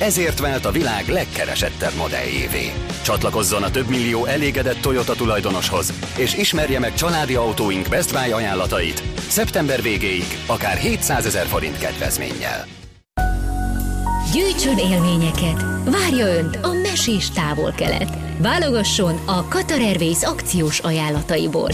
ezért vált a világ legkeresettebb modelljévé. Csatlakozzon a több millió elégedett Toyota tulajdonoshoz, és ismerje meg családi autóink Best Buy ajánlatait szeptember végéig akár 700 ezer forint kedvezménnyel. Gyűjtsön élményeket! Várja Önt a mesés távol-kelet! Válogasson a Qatar Airways akciós ajánlataiból.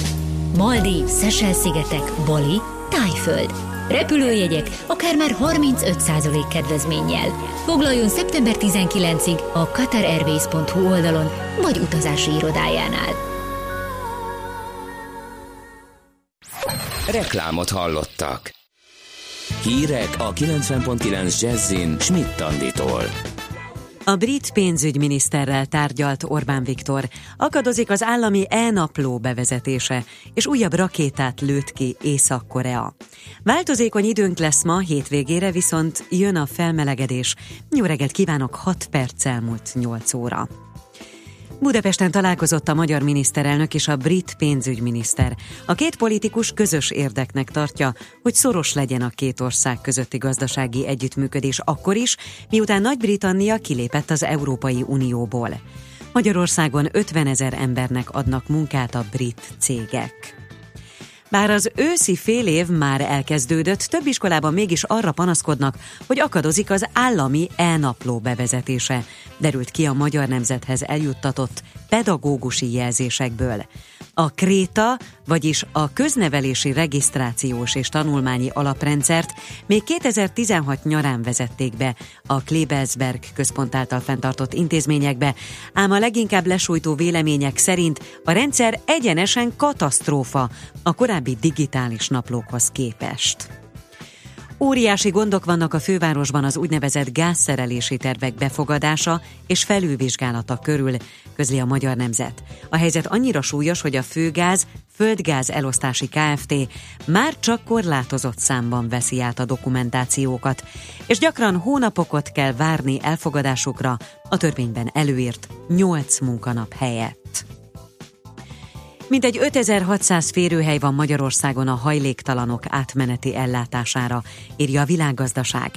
Maldív, Szesel-szigetek, Bali, Tájföld. Repülőjegyek akár már 35% kedvezménnyel. Foglaljon szeptember 19-ig a qatarairways.hu oldalon vagy utazási irodájánál. Reklámot hallottak. Hírek a 90.9 Jazzin Schmidt Anditól. A brit pénzügyminiszterrel tárgyalt Orbán Viktor. Akadozik az állami e-napló bevezetése, és újabb rakétát lőtt ki Észak-Korea. Változékony időnk lesz ma, hétvégére viszont jön a felmelegedés. Jó reggelt kívánok, 6 perc elmúlt 8 óra. Budapesten találkozott a magyar miniszterelnök és a brit pénzügyminiszter. A két politikus közös érdeknek tartja, hogy szoros legyen a két ország közötti gazdasági együttműködés akkor is, miután Nagy-Britannia kilépett az Európai Unióból. Magyarországon 50 ezer embernek adnak munkát a brit cégek. Bár az őszi fél év már elkezdődött, több iskolában mégis arra panaszkodnak, hogy akadozik az állami e-napló bevezetése, derült ki a Magyar Nemzethez eljuttatott pedagógusi jelzésekből. A Kréta, vagyis a köznevelési regisztrációs és tanulmányi alaprendszert még 2016 nyarán vezették be a Klebelsberg központ által fenntartott intézményekbe, ám a leginkább lesújtó vélemények szerint a rendszer egyenesen katasztrófa a korábbi digitális naplókhoz képest. Óriási gondok vannak a fővárosban az úgynevezett gázszerelési tervek befogadása és felülvizsgálata körül, közli a Magyar Nemzet. A helyzet annyira súlyos, hogy a főgáz Földgáz elosztási Kft. már csak korlátozott számban veszi át a dokumentációkat, és gyakran hónapokat kell várni elfogadásukra a törvényben előírt 8 munkanap helyett. Mintegy 5600 férőhely van Magyarországon a hajléktalanok átmeneti ellátására, írja a világgazdaság.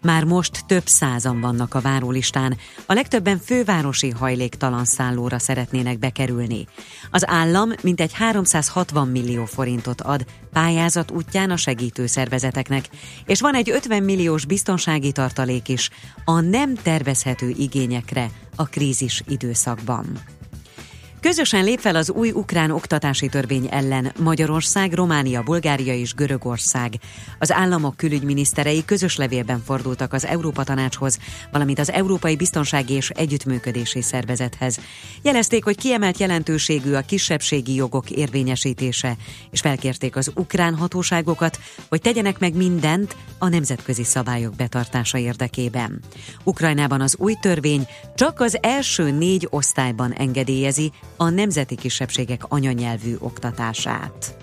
Már most több százan vannak a várólistán, a legtöbben fővárosi hajléktalan szállóra szeretnének bekerülni. Az állam mintegy 360 millió forintot ad pályázat útján a segítő szervezeteknek, és van egy 50 milliós biztonsági tartalék is a nem tervezhető igényekre a krízis időszakban. Közösen lép fel az új ukrán oktatási törvény ellen Magyarország, Románia, Bulgária és Görögország. Az államok külügyminiszterei közös levélben fordultak az Európa Tanácshoz, valamint az Európai Biztonsági és Együttműködési Szervezethez. Jelezték, hogy kiemelt jelentőségű a kisebbségi jogok érvényesítése, és felkérték az ukrán hatóságokat, hogy tegyenek meg mindent a nemzetközi szabályok betartása érdekében. Ukrajnában az új törvény csak az első négy osztályban engedélyezi a nemzeti kisebbségek anyanyelvű oktatását.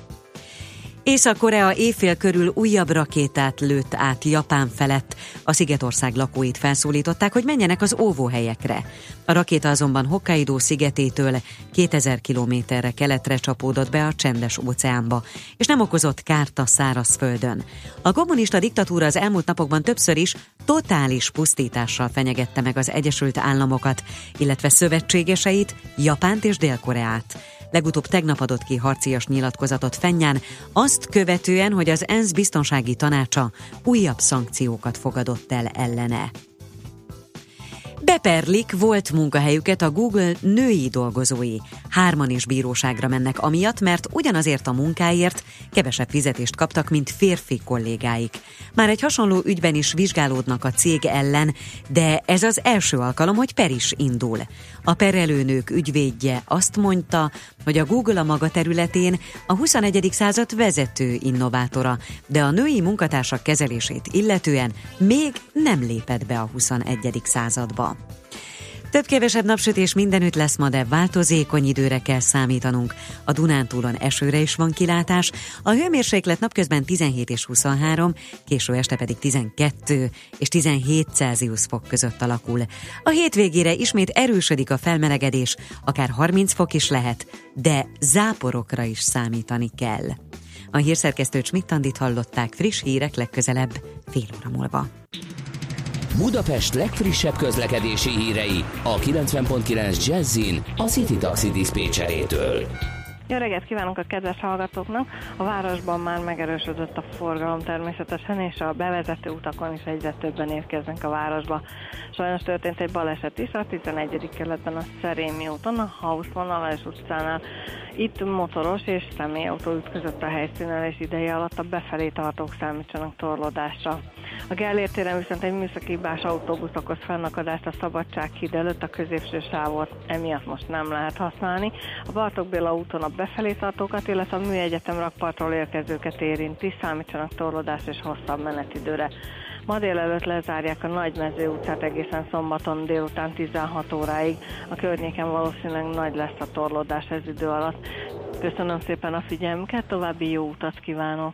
Észak-Korea éjfél körül újabb rakétát lőtt át Japán felett. A Szigetország lakóit felszólították, hogy menjenek az óvóhelyekre. A rakéta azonban Hokkaido szigetétől 2000 kilométerre keletre csapódott be a csendes óceánba, és nem okozott kárt a szárazföldön. A kommunista diktatúra az elmúlt napokban többször is totális pusztítással fenyegette meg az Egyesült Államokat, illetve szövetségeseit, Japánt és Dél-Koreát legutóbb tegnap adott ki harcias nyilatkozatot Fennyán, azt követően, hogy az ENSZ biztonsági tanácsa újabb szankciókat fogadott el ellene. Beperlik volt munkahelyüket a Google női dolgozói. Hárman is bíróságra mennek amiatt, mert ugyanazért a munkáért kevesebb fizetést kaptak, mint férfi kollégáik. Már egy hasonló ügyben is vizsgálódnak a cég ellen, de ez az első alkalom, hogy per is indul. A perelőnők ügyvédje azt mondta, hogy a Google a maga területén a 21. század vezető innovátora, de a női munkatársak kezelését illetően még nem lépett be a 21. századba. Több-kevesebb napsütés mindenütt lesz ma, de változékony időre kell számítanunk. A Dunántúlon esőre is van kilátás, a hőmérséklet napközben 17 és 23, késő este pedig 12 és 17 Celsius fok között alakul. A hétvégére ismét erősödik a felmelegedés, akár 30 fok is lehet, de záporokra is számítani kell. A hírszerkesztő Csmittandit hallották friss hírek legközelebb fél óra múlva. Budapest legfrissebb közlekedési hírei a 90.9 Jazzin a City Taxi Dispécsejétől. Jó reggelt kívánunk a kedves hallgatóknak! A városban már megerősödött a forgalom természetesen, és a bevezető utakon is egyre többen érkeznek a városba. Sajnos történt egy baleset is a 11. kerületben a Szerémi úton, a Hauszvonalas utcánál. Itt motoros és személyautó ütközött a helyszínen, és ideje alatt a befelé tartók számítsanak torlódásra. A Gellért téren viszont egy műszaki bás autóbusz okoz fennakadást a Szabadság híd előtt, a középső sávot emiatt most nem lehet használni. A Bartók Béla úton a befelé tartókat, illetve a Műegyetem rakpartról érkezőket érinti, számítsanak torlódás és hosszabb menetidőre. Ma délelőtt lezárják a Nagymező utcát egészen szombaton délután 16 óráig. A környéken valószínűleg nagy lesz a torlódás ez idő alatt. Köszönöm szépen a figyelmüket, további jó utat kívánok!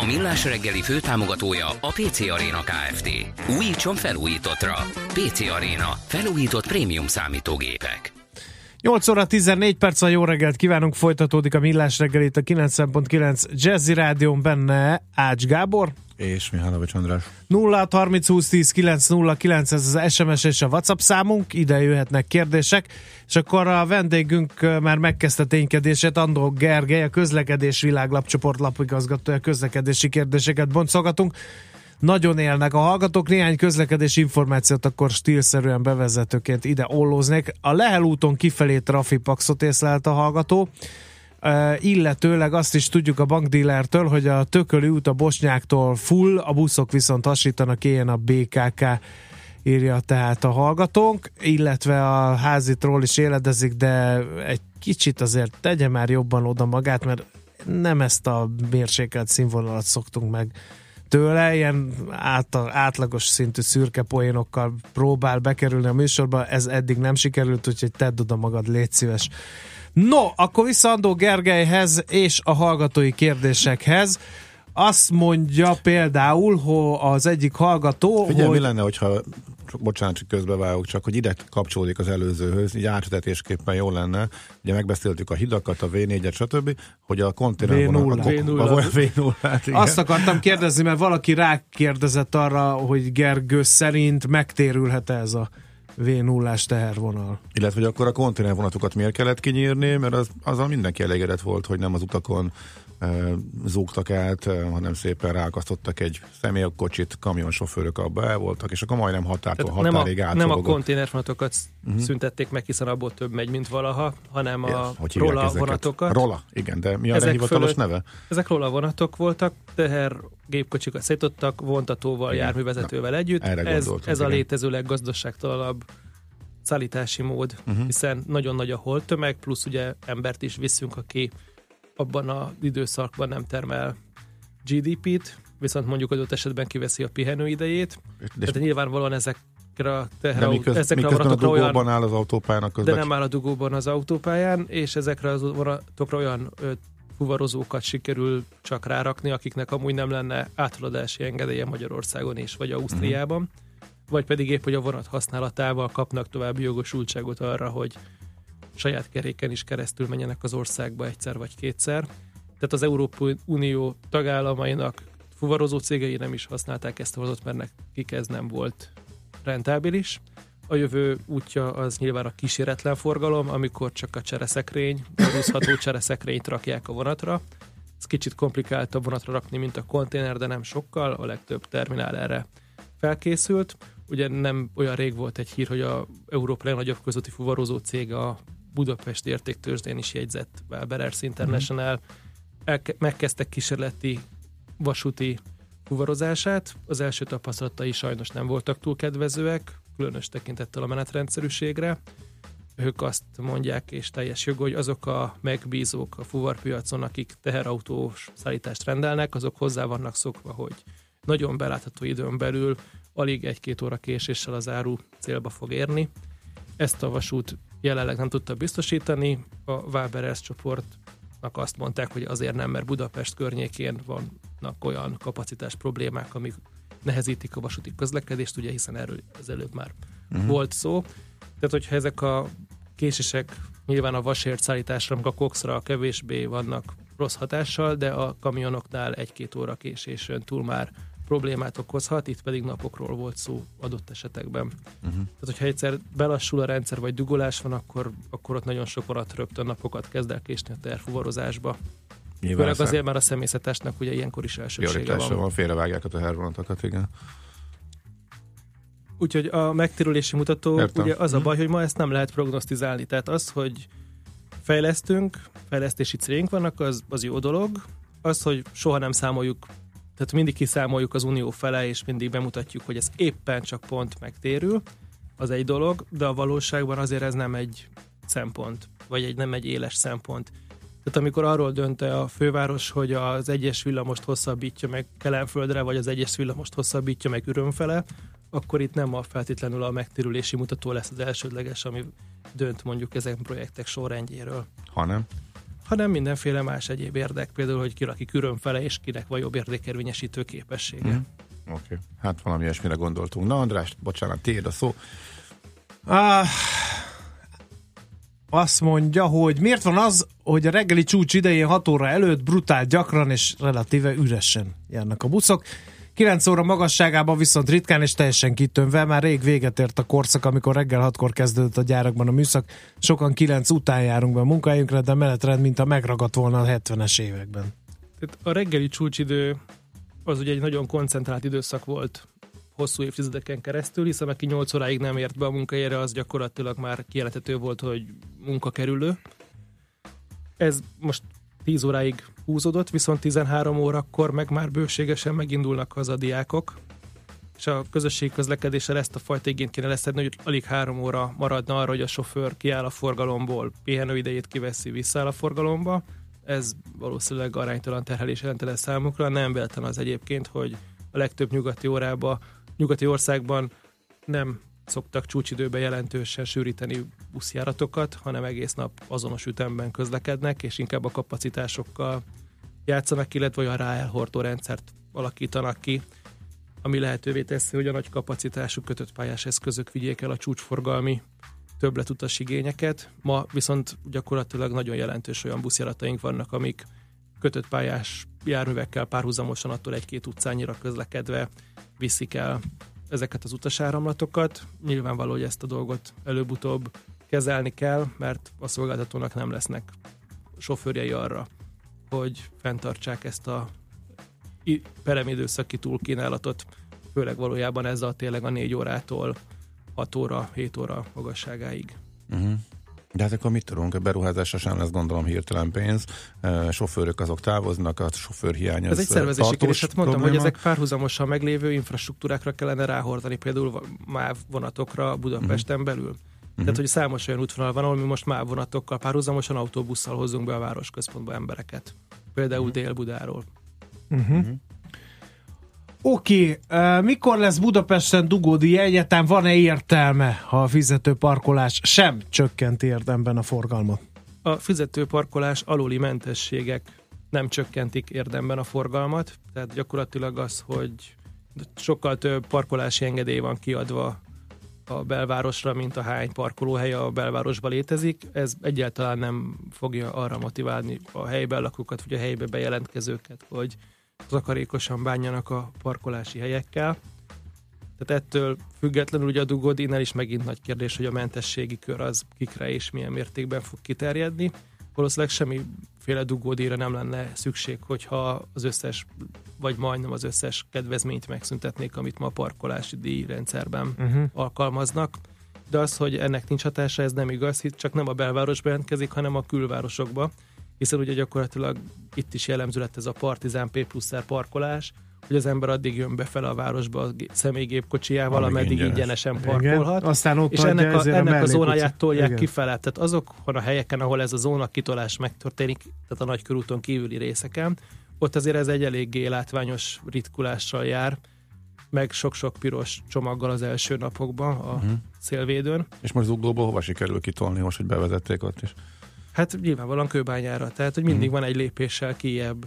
A Millás reggeli főtámogatója a PC Arena Kft. Újítson felújítottra. PC Arena. Felújított prémium számítógépek. 8 óra 14 perc a jó reggelt kívánunk, folytatódik a Millás reggelit a 90.9 Jazzy Rádión benne Ács Gábor. És Mihálovics András. 0 30 20 10 9 0 9 ez az SMS és a WhatsApp számunk, ide jöhetnek kérdések, és akkor a vendégünk már megkezdte ténykedését, Andó Gergely, a közlekedés világlapcsoport lapigazgatója, közlekedési kérdéseket boncolgatunk. nagyon élnek a hallgatók. Néhány közlekedési információt akkor stílszerűen bevezetőként ide ollóznék. A Lehel úton kifelé trafipaxot észlelt a hallgató, illetőleg azt is tudjuk a bankdílertől, hogy a Tököli út a Bosnyáktól full, a buszok viszont hasítanak ilyen a BKK írja tehát a hallgatónk, illetve a házitról is éledezik, de egy kicsit azért tegye már jobban oda magát, mert nem ezt a mérsékelt színvonalat szoktunk meg tőle, ilyen át, átlagos szintű szürke poénokkal próbál bekerülni a műsorba, ez eddig nem sikerült, úgyhogy tedd oda magad, légy szíves. No, akkor vissza Andó Gergelyhez és a hallgatói kérdésekhez. Azt mondja például, hogy az egyik hallgató, Figyelj, hogy... mi lenne, hogyha bocsánat, csak közbevágok, csak hogy ide kapcsolódik az előzőhöz, így átvezetésképpen jó lenne. Ugye megbeszéltük a hidakat, a V4-et, stb., hogy a konténervonal... V0. V0. Igen. Azt akartam kérdezni, mert valaki rákérdezett arra, hogy Gergő szerint megtérülhet ez a v 0 tehervonal. Illetve, hogy akkor a konténervonatokat miért kellett kinyírni, mert az, azzal mindenki elégedett volt, hogy nem az utakon zúgtak át, hanem szépen ráakasztottak egy személykocsit, kamionsofőrök abba el voltak, és akkor majdnem határtól Tehát határig nem a, nem a konténervonatokat uh-huh. szüntették meg, hiszen abból több megy, mint valaha, hanem a yes, rola vonatokat. Rola, igen, de mi a hivatalos neve? Ezek rola vonatok voltak, teher gépkocsikat szétottak, vontatóval, igen. járművezetővel Na, együtt. Ez, ez a létező leggazdaságtalanabb szállítási mód, uh-huh. hiszen nagyon nagy a holtömeg, plusz ugye embert is viszünk, aki abban az időszakban nem termel GDP-t, viszont mondjuk adott esetben kiveszi a pihenőidejét. De Tehát nyilvánvalóan ezekre a teheraut, miköz, ezekre a vonatokra olyan... áll az autópályán közben. De nem áll a dugóban az autópályán, és ezekre az vonatokra olyan ö, fuvarozókat sikerül csak rárakni, akiknek amúgy nem lenne átaladási engedélye Magyarországon és vagy Ausztriában, uh-huh. vagy pedig épp, hogy a vonat használatával kapnak további jogosultságot arra, hogy saját keréken is keresztül menjenek az országba egyszer vagy kétszer. Tehát az Európai Unió tagállamainak fuvarozó cégei nem is használták ezt a hozott, mert nekik ez nem volt rentábilis. A jövő útja az nyilván a kíséretlen forgalom, amikor csak a csereszekrény, a húzható csereszekrényt rakják a vonatra. Ez kicsit komplikáltabb vonatra rakni, mint a konténer, de nem sokkal, a legtöbb terminál erre felkészült. Ugye nem olyan rég volt egy hír, hogy a Európa legnagyobb közúti fuvarozó cég a Budapest értéktőzsdén is jegyzett Berers International, uh-huh. Elke- megkezdtek kísérleti vasúti fuvarozását. Az első tapasztalatai sajnos nem voltak túl kedvezőek, különös tekintettel a menetrendszerűségre. Ők azt mondják, és teljes jog, hogy azok a megbízók a fuvarpiacon, akik teherautós szállítást rendelnek, azok hozzá vannak szokva, hogy nagyon belátható időn belül alig egy-két óra késéssel az áru célba fog érni. Ezt a vasút jelenleg nem tudta biztosítani. A Waberers csoportnak azt mondták, hogy azért nem, mert Budapest környékén vannak olyan kapacitás problémák, amik nehezítik a vasúti közlekedést, ugye hiszen erről az előbb már uh-huh. volt szó. Tehát, hogyha ezek a késések nyilván a vasért szállításra, a kokszra kevésbé vannak rossz hatással, de a kamionoknál egy-két óra késésön túl már problémát okozhat, itt pedig napokról volt szó adott esetekben. Uh-huh. Tehát, hogyha egyszer belassul a rendszer, vagy dugolás van, akkor, akkor ott nagyon sok vonat rögtön napokat kezd el késni a terfuvarozásba. Főleg azért már a személyzetesnek ugye ilyenkor is elsősége van. van. Félrevágják a tehervonatokat, igen. Úgyhogy a megtérülési mutató, Értem. ugye az a mhm. baj, hogy ma ezt nem lehet prognosztizálni. Tehát az, hogy fejlesztünk, fejlesztési célink vannak, az, az jó dolog. Az, hogy soha nem számoljuk tehát mindig kiszámoljuk az unió fele, és mindig bemutatjuk, hogy ez éppen csak pont megtérül, az egy dolog, de a valóságban azért ez nem egy szempont, vagy egy nem egy éles szempont. Tehát amikor arról dönt a főváros, hogy az egyes villamost hosszabbítja meg Kelenföldre, vagy az egyes villamost hosszabbítja meg Ürömfele, akkor itt nem a feltétlenül a megtérülési mutató lesz az elsődleges, ami dönt mondjuk ezek a projektek sorrendjéről. Hanem? Hanem mindenféle más egyéb érdek, például, hogy ki laki fele, és kinek van jobb érdekérvényesítő képessége. Mm. Oké, okay. hát valami ilyesmire gondoltunk. Na András, bocsánat, tiéd a szó. Ah, azt mondja, hogy miért van az, hogy a reggeli csúcs idején 6 óra előtt brutál gyakran és relatíve üresen járnak a buszok. 9 óra magasságában viszont ritkán és teljesen kitönve, már rég véget ért a korszak, amikor reggel 6-kor kezdődött a gyárakban a műszak. Sokan 9 után járunk be a munkahelyünkre, de menetrend, mint a megragadt volna a 70-es években. Tehát a reggeli csúcsidő az ugye egy nagyon koncentrált időszak volt hosszú évtizedeken keresztül, hiszen aki 8 óráig nem ért be a munkahelyre, az gyakorlatilag már kijelentető volt, hogy munkakerülő. Ez most 10 óráig húzódott, viszont 13 órakor meg már bőségesen megindulnak az a diákok, és a közösségi közlekedéssel ezt a fajta igényt kéne leszedni, hogy alig három óra maradna arra, hogy a sofőr kiáll a forgalomból, pihenőidejét kiveszi, visszaáll a forgalomba. Ez valószínűleg aránytalan terhelés jelentene számukra. Nem véletlen az egyébként, hogy a legtöbb nyugati órába, nyugati országban nem szoktak csúcsidőben jelentősen sűríteni buszjáratokat, hanem egész nap azonos ütemben közlekednek, és inkább a kapacitásokkal játszanak, illetve olyan ráelhordó rendszert alakítanak ki, ami lehetővé teszi, hogy a nagy kapacitású kötött pályás eszközök vigyék el a csúcsforgalmi többletutas igényeket. Ma viszont gyakorlatilag nagyon jelentős olyan buszjárataink vannak, amik kötött pályás járművekkel párhuzamosan attól egy-két utcányira közlekedve viszik el ezeket az utasáramlatokat. Nyilvánvaló, hogy ezt a dolgot előbb-utóbb kezelni kell, mert a szolgáltatónak nem lesznek sofőrjei arra, hogy fenntartsák ezt a peremidőszaki túlkínálatot, főleg valójában ezzel tényleg a négy órától 6 óra, 7 óra magasságáig. Uh-huh. De hát akkor mit tudunk? A beruházásra sem lesz gondolom hirtelen pénz. E, sofőrök azok távoznak, a sofőrhiány az Ez egy szervezési kérdés. Hát mondtam, probléma. hogy ezek párhuzamosan meglévő infrastruktúrákra kellene ráhordani, például MÁV vonatokra Budapesten uh-huh. belül. Uh-huh. Tehát, hogy számos olyan útvonal van, ahol mi most MÁV vonatokkal párhuzamosan autóbusszal hozunk be a városközpontba embereket. Például uh-huh. Dél-Budáról. Uh-huh. Uh-huh. Oké, okay. mikor lesz Budapesten dugódi egyetem? Van-e értelme, ha a fizető parkolás sem csökkent érdemben a forgalmat? A fizető parkolás aluli mentességek nem csökkentik érdemben a forgalmat, tehát gyakorlatilag az, hogy sokkal több parkolási engedély van kiadva a belvárosra, mint a hány parkolóhely a belvárosban létezik. Ez egyáltalán nem fogja arra motiválni a helyben lakókat, vagy a helybe bejelentkezőket, hogy zakarékosan bánjanak a parkolási helyekkel. Tehát ettől függetlenül ugye a dugódinál is megint nagy kérdés, hogy a mentességi kör az kikre és milyen mértékben fog kiterjedni. Valószínűleg semmiféle dugódíjra nem lenne szükség, hogyha az összes, vagy majdnem az összes kedvezményt megszüntetnék, amit ma a parkolási díjrendszerben uh-huh. alkalmaznak. De az, hogy ennek nincs hatása, ez nem igaz, csak nem a belvárosba jelentkezik, hanem a külvárosokba hiszen ugye gyakorlatilag itt is jellemző lett ez a Partizán P plusz parkolás, hogy az ember addig jön befele a városba a személygépkocsijával, ameddig ingyenes. ingyenesen parkolhat. Igen. Aztán ott és ennek a, ennek a, a zónáját tolják Igen. kifele. Tehát azokon a helyeken, ahol ez a zóna kitolás megtörténik, tehát a nagykörúton kívüli részeken, ott azért ez egy eléggé látványos ritkulással jár, meg sok-sok piros csomaggal az első napokban a uh-huh. szélvédőn. És most zuglóból hova sikerül kitolni most, hogy bevezették ott is? Hát nyilvánvalóan kőbányára, tehát hogy mindig uh-huh. van egy lépéssel kijebb.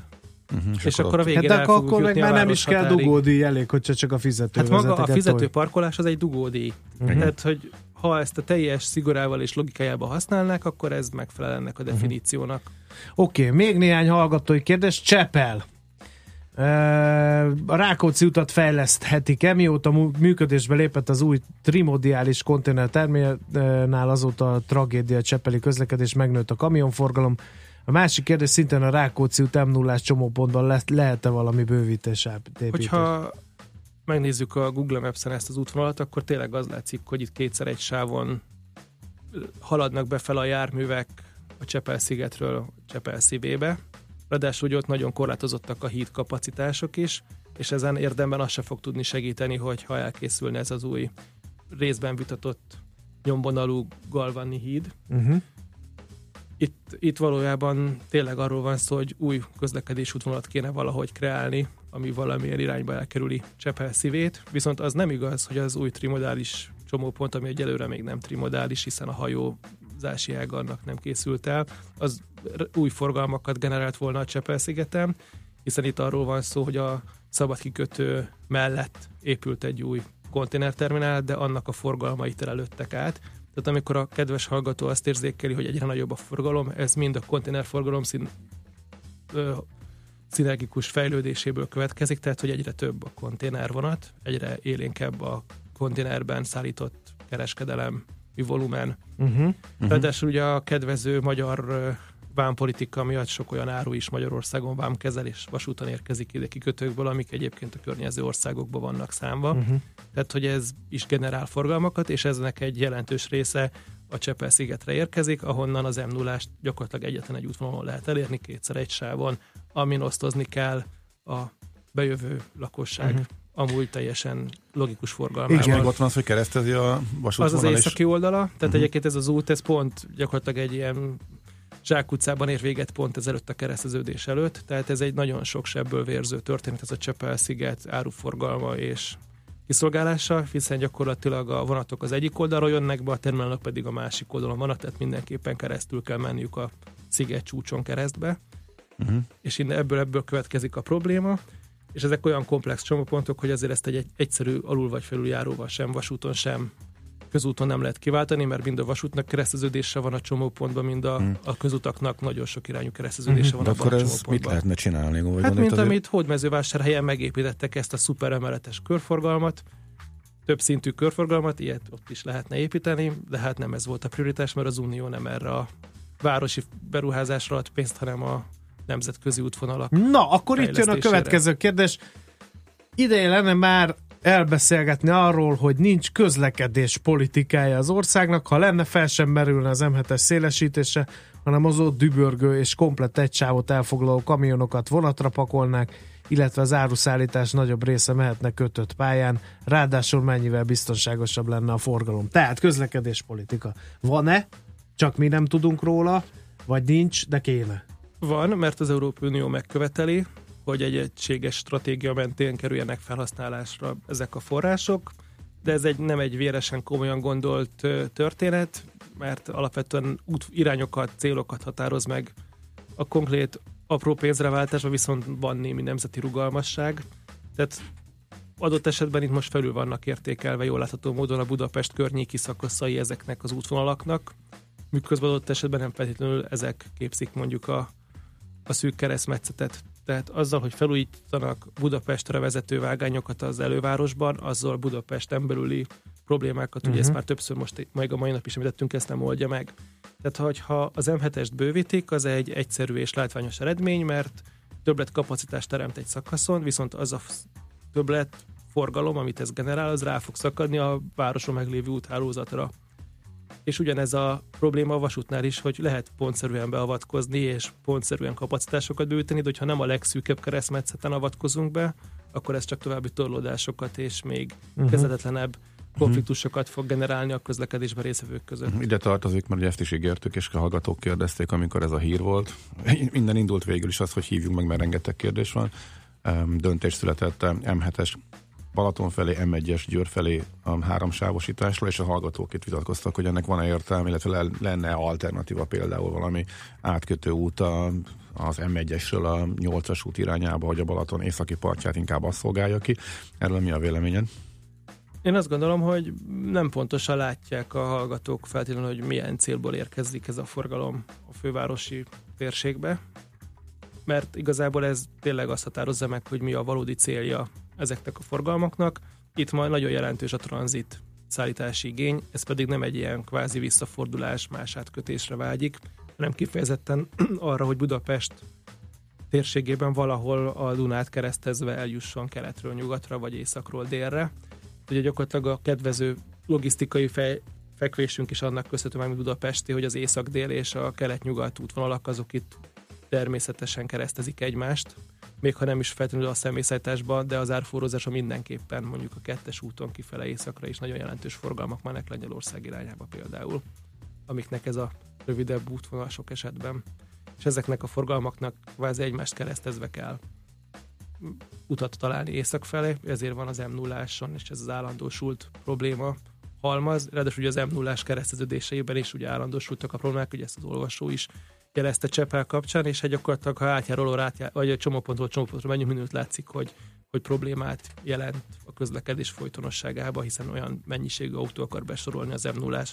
Uh-huh, és, és akkor, a végén hát akkor meg már nem is kell dugódíj, elég, hogyha csak a fizető Hát maga a fizető parkolás az egy dugódíj. Uh-huh. Tehát, hogy ha ezt a teljes szigorával és logikájában használnák, akkor ez megfelel ennek a definíciónak. Oké, okay, még néhány hallgatói kérdés. Csepel. A Rákóczi utat fejleszthetik-e? Mióta működésbe lépett az új trimodiális konténer terminál, azóta a tragédia csepeli közlekedés, megnőtt a kamionforgalom. A másik kérdés szintén a Rákóczi út m 0 csomópontban le- lehet-e valami bővítés építés? Hogyha megnézzük a Google Maps-en ezt az útvonalat, akkor tényleg az látszik, hogy itt kétszer egy sávon haladnak befel a járművek a Csepel-szigetről Csepel-szívébe, Ráadásul hogy ott nagyon korlátozottak a híd kapacitások is, és ezen érdemben azt se fog tudni segíteni, hogy ha elkészülne ez az új részben vitatott nyomvonalú galvani híd. Uh-huh. Itt, itt valójában tényleg arról van szó, hogy új közlekedés útvonalat kéne valahogy kreálni, ami valamilyen irányba elkerüli Csepel szívét, viszont az nem igaz, hogy az új trimodális csomópont, ami egyelőre még nem trimodális, hiszen a hajó zási ág annak nem készült el, az új forgalmakat generált volna a Csepel-szigeten, hiszen itt arról van szó, hogy a szabad kikötő mellett épült egy új konténerterminál, de annak a forgalmai terelődtek át. Tehát amikor a kedves hallgató azt érzékeli, hogy egyre nagyobb a forgalom, ez mind a konténerforgalom szín, ö, szinergikus fejlődéséből következik, tehát hogy egyre több a konténervonat, egyre élénkebb a konténerben szállított kereskedelem volumen. Uh-huh. Uh-huh. Ráadásul ugye a kedvező magyar vámpolitika miatt sok olyan áru is Magyarországon vámkezelés vasúton érkezik ide kikötőkből, amik egyébként a környező országokban vannak számva. Uh-huh. Tehát, hogy ez is generál forgalmakat, és eznek egy jelentős része a Csepel-szigetre érkezik, ahonnan az m 0 gyakorlatilag egyetlen egy útvonalon lehet elérni, kétszer egy sávon, amin osztozni kell a bejövő lakosság uh-huh. Amúgy teljesen logikus forgalmával. Igen, ott van az, hogy keresztezi a vasútvonal. Az az északi oldala, tehát uh-huh. egyébként ez az út, ez pont gyakorlatilag egy ilyen Zsák utcában ér véget pont ezelőtt a kereszteződés előtt, tehát ez egy nagyon sok sebből vérző történet, ez a Csepel-sziget áruforgalma és kiszolgálása, hiszen gyakorlatilag a vonatok az egyik oldalról jönnek be, a terminálok pedig a másik oldalon vannak, tehát mindenképpen keresztül kell menniük a sziget csúcson keresztbe, uh-huh. és innen ebből ebből következik a probléma, és ezek olyan komplex csomópontok, hogy azért ezt egy egyszerű alul vagy felüljáróval sem, vasúton sem közúton nem lehet kiváltani, mert mind a vasútnak kereszteződése van a csomópontban, mind a, hmm. a közutaknak nagyon sok irányú kereszteződése hmm. van De akkor ez mit lehetne csinálni? Vagy hát mint azért... amit Hódmezővásárhelyen megépítettek ezt a szuperemeletes körforgalmat, több szintű körforgalmat, ilyet ott is lehetne építeni, de hát nem ez volt a prioritás, mert az Unió nem erre a városi beruházásra ad pénzt, hanem a nemzetközi útvonalak. Na, akkor itt jön a következő kérdés. Ideje lenne már elbeszélgetni arról, hogy nincs közlekedés politikája az országnak, ha lenne, fel sem merülne az M7-es szélesítése, hanem az ott dübörgő és komplet egy sávot elfoglaló kamionokat vonatra pakolnák, illetve az áruszállítás nagyobb része mehetne kötött pályán, ráadásul mennyivel biztonságosabb lenne a forgalom. Tehát közlekedés politika. Van-e? Csak mi nem tudunk róla, vagy nincs, de kéne. Van, mert az Európai Unió megköveteli, hogy egy egységes stratégia mentén kerüljenek felhasználásra ezek a források, de ez egy, nem egy véresen komolyan gondolt történet, mert alapvetően út, irányokat, célokat határoz meg. A konkrét apró pénzreváltásban viszont van némi nemzeti rugalmasság, tehát adott esetben itt most felül vannak értékelve jól látható módon a Budapest környéki szakaszai ezeknek az útvonalaknak, miközben adott esetben nem feltétlenül ezek képzik mondjuk a, a szűk keresztmetszetet. Tehát azzal, hogy felújítanak Budapestre vezető vágányokat az elővárosban, azzal Budapesten belüli problémákat, uh-huh. ugye ezt mhm. már többször most, majd a mai nap is említettünk, ezt nem oldja meg. Tehát, hogyha az M7-est bővítik, az egy egyszerű és látványos eredmény, mert többlet kapacitást teremt egy szakaszon, viszont az a többlet forgalom, amit ez generál, az rá fog szakadni a városon meglévő úthálózatra és ugyanez a probléma a vasútnál is, hogy lehet pontszerűen beavatkozni, és pontszerűen kapacitásokat bővíteni, de hogyha nem a legszűkebb keresztmetszeten avatkozunk be, akkor ez csak további torlódásokat és még uh-huh. kezetetlenebb konfliktusokat fog generálni a közlekedésben részvevők között. Ide tartozik, mert ezt is ígértük, és a hallgatók kérdezték, amikor ez a hír volt. Minden indult végül is az, hogy hívjuk meg, mert rengeteg kérdés van. Döntés született M7-es Balaton felé, M1-es Győr felé a három sávosításról, és a hallgatók itt vitatkoztak, hogy ennek van-e értelme, illetve lenne alternatíva például valami átkötő út a, az M1-esről a 8-as út irányába, hogy a Balaton északi partját inkább azt szolgálja ki. Erről mi a véleményed? Én azt gondolom, hogy nem pontosan látják a hallgatók feltétlenül, hogy milyen célból érkezik ez a forgalom a fővárosi térségbe, mert igazából ez tényleg azt határozza meg, hogy mi a valódi célja ezeknek a forgalmaknak. Itt majd nagyon jelentős a tranzit szállítási igény, ez pedig nem egy ilyen kvázi visszafordulás, más átkötésre vágyik, hanem kifejezetten arra, hogy Budapest térségében valahol a Dunát keresztezve eljusson keletről nyugatra, vagy északról délre. Ugye gyakorlatilag a kedvező logisztikai fej, fekvésünk is annak köszönhető mint Budapesti, hogy az észak-dél és a kelet-nyugat útvonalak azok itt természetesen keresztezik egymást, még ha nem is feltétlenül a személyszállításban, de az árforrózása mindenképpen mondjuk a kettes úton kifele északra is nagyon jelentős forgalmak mennek Lengyelország irányába például, amiknek ez a rövidebb útvonal sok esetben. És ezeknek a forgalmaknak kvázi egymást keresztezve kell utat találni észak felé, ezért van az m 0 és ez az állandósult probléma halmaz, ráadásul ugye az m 0 kereszteződéseiben is ugye állandósultak a problémák, ugye ezt az olvasó is jelezte Csepel kapcsán, és egy gyakorlatilag, ha átjáról, átjár, vagy a csomópontról csomópontra menjünk, minőt látszik, hogy, hogy problémát jelent a közlekedés folytonosságába, hiszen olyan mennyiségű autó akar besorolni az m 0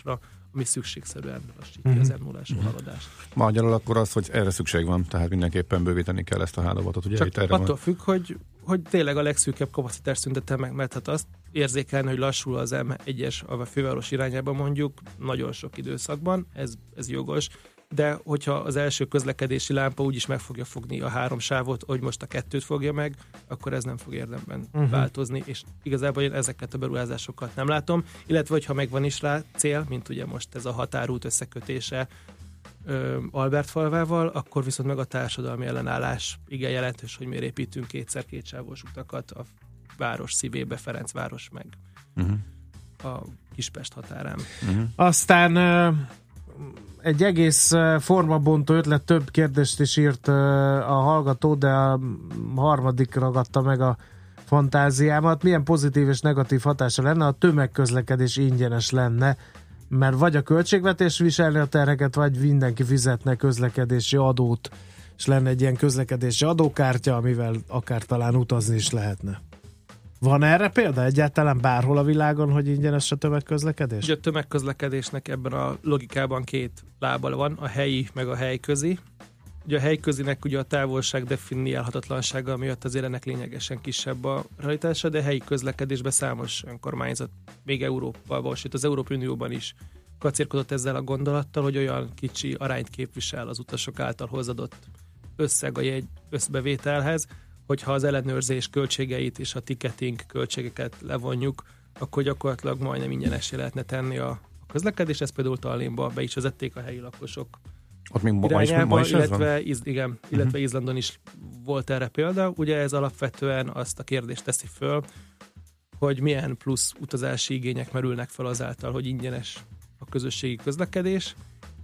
ami szükségszerűen lassítja mm-hmm. az m 0 haladást. Magyarul akkor az, hogy erre szükség van, tehát mindenképpen bővíteni kell ezt a hálózatot. Ugye Csak itt erre attól van. függ, hogy, hogy tényleg a legszűkebb kapacitás szüntette meg, mert hát azt érzékelni, hogy lassul az M1-es a főváros irányába mondjuk nagyon sok időszakban, ez, ez jogos, de hogyha az első közlekedési lámpa úgyis meg fogja fogni a három sávot, hogy most a kettőt fogja meg, akkor ez nem fog érdemben uh-huh. változni, és igazából én ezeket a beruházásokat nem látom, illetve hogyha megvan is rá cél, mint ugye most ez a határút összekötése Albert falvával, akkor viszont meg a társadalmi ellenállás igen jelentős, hogy miért építünk kétszer kétsávos utakat a város szívébe, Ferencváros meg uh-huh. a Kispest határán. Uh-huh. Aztán egy egész formabontó ötlet, több kérdést is írt a hallgató, de a harmadik ragadta meg a fantáziámat. Milyen pozitív és negatív hatása lenne, a tömegközlekedés ingyenes lenne, mert vagy a költségvetés viselni a terheket, vagy mindenki fizetne közlekedési adót, és lenne egy ilyen közlekedési adókártya, amivel akár talán utazni is lehetne. Van erre példa egyáltalán bárhol a világon, hogy ingyenes a tömegközlekedés? Ugye a tömegközlekedésnek ebben a logikában két lába van, a helyi meg a helyközi. Ugye a helyközinek ugye a távolság definiálhatatlansága miatt azért ennek lényegesen kisebb a realitása, de helyi közlekedésben számos önkormányzat, még Európában, sőt az Európai Unióban is kacérkodott ezzel a gondolattal, hogy olyan kicsi arányt képvisel az utasok által hozadott összeg a jegy összbevételhez, hogyha az ellenőrzés költségeit és a ticketing költségeket levonjuk, akkor gyakorlatilag majdnem ingyenesé lehetne tenni a, közlekedés, ezt például Tallinnba be is vezették a helyi lakosok ott még ma is, ma is illetve, iz, igen, uh-huh. illetve Izlandon is volt erre példa. Ugye ez alapvetően azt a kérdést teszi föl, hogy milyen plusz utazási igények merülnek fel azáltal, hogy ingyenes a közösségi közlekedés,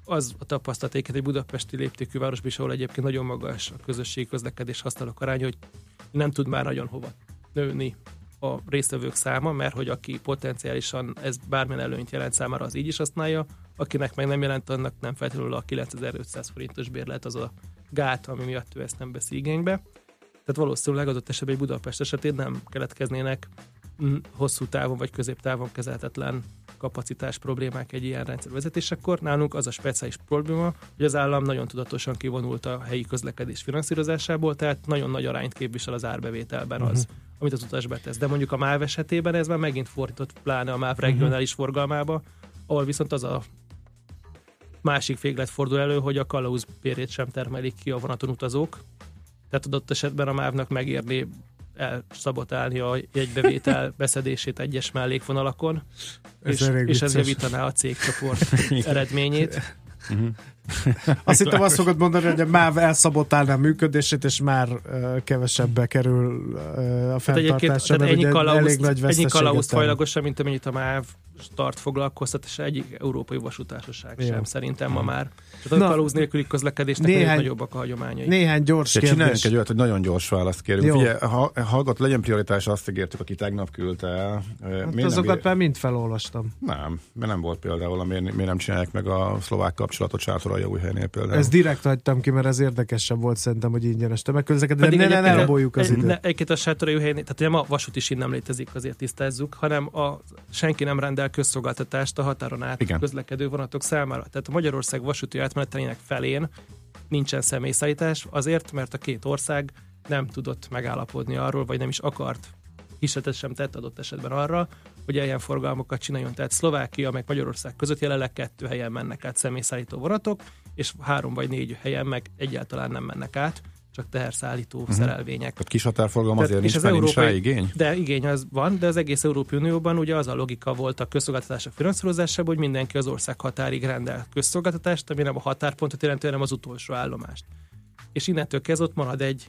az a tapasztalatéket egy budapesti léptékű városban is, ahol egyébként nagyon magas a közösségi közlekedés használók aránya, hogy nem tud már nagyon hova nőni a résztvevők száma, mert hogy aki potenciálisan ez bármilyen előnyt jelent számára, az így is használja, akinek meg nem jelent, annak nem feltétlenül a 9500 forintos bérlet az a gát, ami miatt ő ezt nem veszi igénybe. Tehát valószínűleg adott esetben egy Budapest esetén nem keletkeznének hosszú távon vagy középtávon kezelhetetlen kapacitás problémák egy ilyen rendszer vezetésekor. Nálunk az a speciális probléma, hogy az állam nagyon tudatosan kivonult a helyi közlekedés finanszírozásából, tehát nagyon nagy arányt képvisel az árbevételben az, uh-huh. amit az utas betesz. De mondjuk a MÁV esetében ez már megint fordított, pláne a MÁV regionális uh-huh. forgalmába, ahol viszont az a másik véglet fordul elő, hogy a kalauz bérét sem termelik ki a vonaton utazók. Tehát adott esetben a MÁV-nak megérni elszabotálni a jegybevétel beszedését egyes mellékvonalakon, ez és, és ez javítaná a cégcsoport eredményét. Uh-huh. Azt hittem azt fogod mondani, hogy a MÁV elszabotálná a működését, és már uh, kevesebbe kerül uh, a fenntartása, mert ennyi kalauzt, elég nagy ennyi kalauzt fajlagosan, mint amennyit a MÁV tart foglalkoztatás, egyik európai vasútársaság ja. sem szerintem ma már. Tehát a kalauz nélküli közlekedésnek néhány, nagyobbak a hagyományai. Néhány gyors kérdés. Csináljunk egy olyat, hogy nagyon gyors választ kérünk. Jó. Ugye, ha, hallgat, legyen prioritás, azt ígértük, aki tegnap küldte el. Hát azokat már mind felolvastam. Nem, mert nem volt például, miért, miért nem csinálják meg a szlovák kapcsolatot Sátoralja új helynél például. Ez direkt hagytam ki, mert ez érdekesebb volt szerintem, hogy ingyenes tömegközlekedés. De ne, ne, ne raboljuk az időt. Egyébként a Sátoralja új helynél, tehát nem a vasút is nem létezik, azért tisztázzuk, hanem a, senki nem rendel közszolgáltatást a határon át Igen. közlekedő vonatok számára. Tehát a Magyarország vasúti átmenetelének felén nincsen személyszállítás, azért, mert a két ország nem tudott megállapodni arról, vagy nem is akart hisetet sem tett adott esetben arra, hogy ilyen forgalmakat csináljon. Tehát Szlovákia meg Magyarország között jelenleg kettő helyen mennek át személyszállító vonatok, és három vagy négy helyen meg egyáltalán nem mennek át csak teherszállító uh-huh. szerelvények. Tehát kis határforgalom azért nincs, az európai, nincs igény? De igény az van, de az egész Európai Unióban ugye az a logika volt a közszolgáltatások finanszírozásában, hogy mindenki az ország határig rendel közszolgáltatást, ami nem a határpontot jelenti, hanem az utolsó állomást. És innentől kezdve ott marad egy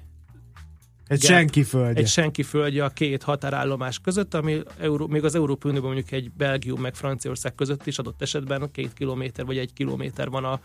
egy gap, senki földje. Egy senki földje a két határállomás között, ami Euró, még az Európai Unióban mondjuk egy Belgium meg Franciaország között is adott esetben két kilométer vagy egy kilométer van a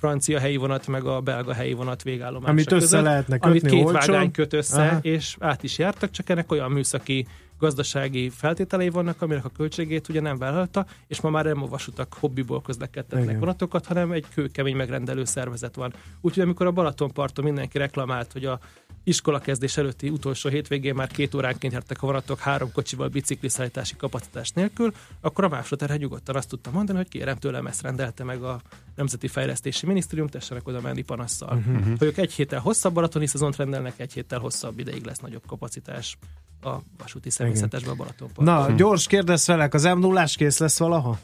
francia helyi vonat, meg a belga helyi vonat végállomása Amit össze között, lehetne kötni Amit két olcsó. vágány köt össze, Aha. és át is jártak, csak ennek olyan műszaki gazdasági feltételei vannak, aminek a költségét ugye nem vállalta, és ma már nem a vasutak hobbiból közlekedtetnek vonatokat, hanem egy kőkemény megrendelő szervezet van. Úgyhogy amikor a Balatonparton mindenki reklamált, hogy a iskolakezdés előtti utolsó hétvégén már két óránként jártak a vonatok három kocsival bicikliszállítási kapacitás nélkül, akkor a másodterhe nyugodtan azt tudta mondani, hogy kérem tőlem ezt rendelte meg a Nemzeti Fejlesztési Minisztérium, tessenek oda menni panasszal. Uh-huh. Hogy ők egy héttel hosszabb maratoni szezont rendelnek, egy héttel hosszabb ideig lesz nagyobb kapacitás a vasúti személyzetesben a Balatonparton. Na, gyors kérdez felek, az m 0 kész lesz valaha?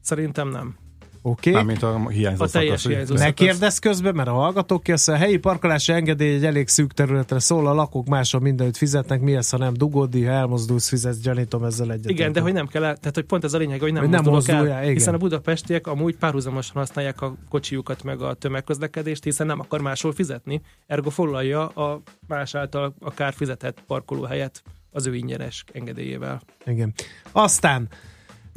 Szerintem nem. Oké. Okay. Mármint a hiányzó A teljes szakasz, hiányzó Ne kérdezz közben, mert a hallgatók kész. A helyi parkolási engedély egy elég szűk területre szól, a lakók máshol mindenütt fizetnek, mi ez, ha nem dugódi, ha elmozdulsz, fizetsz, gyanítom ezzel egyet. Igen, de hogy nem kell, el- tehát hogy pont ez a lényeg, hogy nem, Hogy nem mozdulok mozdulja, el, igen. hiszen a budapestiek amúgy párhuzamosan használják a kocsijukat meg a tömegközlekedést, hiszen nem akar máshol fizetni, ergo foglalja a más által akár fizetett parkolóhelyet az ő ingyenes engedélyével. Igen. Aztán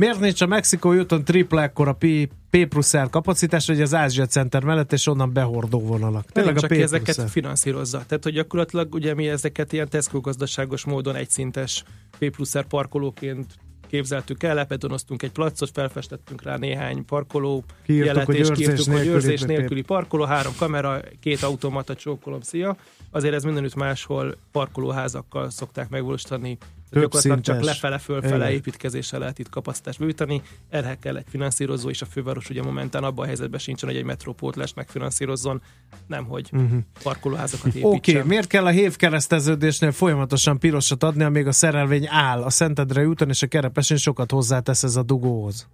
Miért nincs a Mexikói úton tripla ekkora P, P plusz R kapacitás, hogy az Ázsia Center mellett, és onnan behordó vonalak? Tényleg a csak P ki plusz ezeket finanszírozza. Tehát, hogy gyakorlatilag ugye mi ezeket ilyen Tesco gazdaságos módon egyszintes P plusz R parkolóként képzeltük el, lepedonoztunk egy placot, felfestettünk rá néhány parkoló Kiírtuk, jelet, hogy és kiírtuk, hogy nélküli őrzés P- nélküli parkoló, három kamera, két automata, csókolom, szia. Azért ez mindenütt máshol parkolóházakkal szokták megvalósítani. Több Gyakorlatilag csak lefele, fölfele Igen. építkezéssel lehet itt kapacitást bővíteni. Erre kell egy finanszírozó, és a főváros ugye momentán abban a helyzetben sincsen, hogy egy metrópótlást megfinanszírozzon, nem hogy uh-huh. parkolóházakat építsen. Oké, okay. miért kell a hév kereszteződésnél folyamatosan pirosat adni, amíg a szerelvény áll a Szentendre úton, és a kerepesén sokat hozzátesz ez a dugóhoz?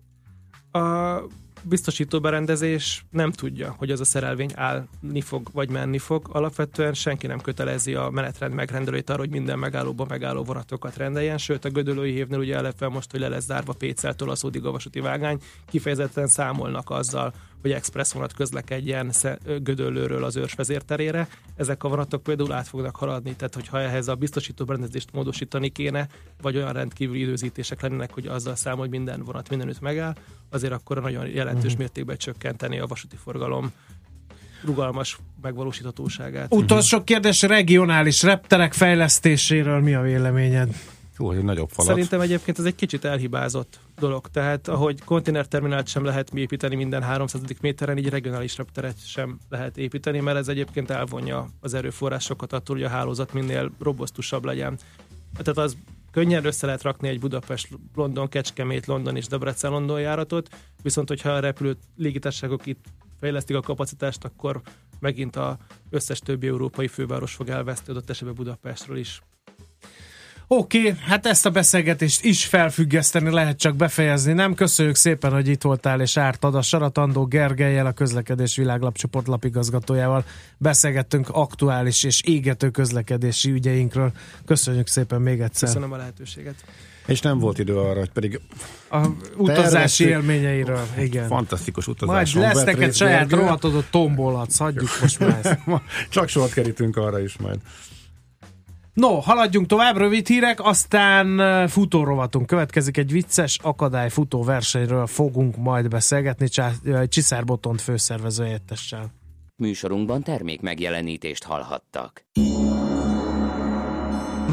A biztosító berendezés nem tudja, hogy az a szerelvény állni fog, vagy menni fog. Alapvetően senki nem kötelezi a menetrend megrendelőt arra, hogy minden megállóban megálló vonatokat rendeljen, sőt a Gödöllői hévnél ugye eleve most, hogy le lesz zárva Péceltől a Szódig a vasúti vágány, kifejezetten számolnak azzal, hogy express vonat közlekedjen Gödöllőről az őrs vezérterére. Ezek a vonatok például át fognak haladni, tehát hogyha ehhez a biztosító berendezést módosítani kéne, vagy olyan rendkívüli időzítések lennének, hogy azzal számol, hogy minden vonat mindenütt megáll, azért akkor nagyon jelentős mértékben csökkenteni a vasúti forgalom rugalmas megvalósíthatóságát. Utolsó kérdés, regionális repterek fejlesztéséről mi a véleményed? Jó, hogy nagyobb falat. Szerintem egyébként ez egy kicsit elhibázott dolog. Tehát ahogy konténerterminált sem lehet építeni minden 300 méteren, így regionális repteret sem lehet építeni, mert ez egyébként elvonja az erőforrásokat attól, hogy a hálózat minél robosztusabb legyen. Tehát az könnyen össze lehet rakni egy Budapest, London, Kecskemét, London és Debrecen London járatot, viszont hogyha a repülő légitársaságok itt fejlesztik a kapacitást, akkor megint a összes többi európai főváros fog elveszteni, adott esetben Budapestről is. Oké, okay, hát ezt a beszélgetést is felfüggeszteni lehet csak befejezni. Nem köszönjük szépen, hogy itt voltál és ártad a Saratandó Gergelyel, a közlekedés világlapcsoport lapigazgatójával. Beszélgettünk aktuális és égető közlekedési ügyeinkről. Köszönjük szépen még egyszer. Köszönöm a lehetőséget. És nem volt idő arra, hogy pedig A utazási élményeiről, igen. fantasztikus Majd utazáson lesz neked saját Gergő. rovatodott tombolatsz, hagyjuk most már ezt. Csak sort kerítünk arra is majd. No, haladjunk tovább, rövid hírek, aztán futórovatunk. Következik egy vicces akadály futó versenyről fogunk majd beszélgetni Csiszár Botont főszervező helyettessel. Műsorunkban termék megjelenítést hallhattak.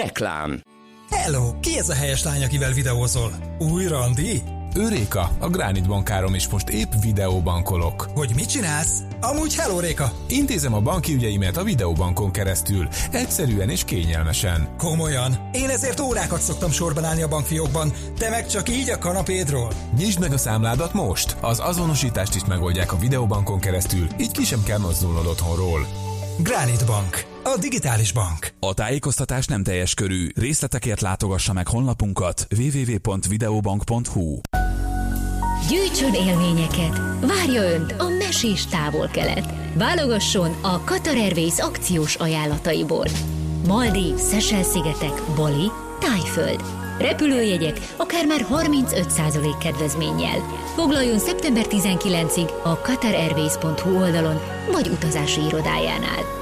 Reklám. Hello! Ki ez a helyes lány, akivel videózol? Új randi? Őréka, a Gránit bankárom is most épp videóbankolok. Hogy mit csinálsz? Amúgy hello, Réka! Intézem a banki ügyeimet a videóbankon keresztül, egyszerűen és kényelmesen. Komolyan? Én ezért órákat szoktam sorban állni a bankfiókban, te meg csak így a kanapédról. Nyisd meg a számládat most! Az azonosítást is megoldják a videóbankon keresztül, így ki sem kell mozdulnod otthonról. Granite Bank. A digitális bank. A tájékoztatás nem teljes körű. Részletekért látogassa meg honlapunkat www.videobank.hu. Gyűjtsön élményeket! Várja Önt a mesés távol-kelet! Válogasson a Qatar Airways akciós ajánlataiból. Maldív, Szesel-szigetek, Bali, Tájföld. Repülőjegyek akár már 35% kedvezménnyel. Foglaljon szeptember 19-ig a qatarairways.hu oldalon vagy utazási irodájánál.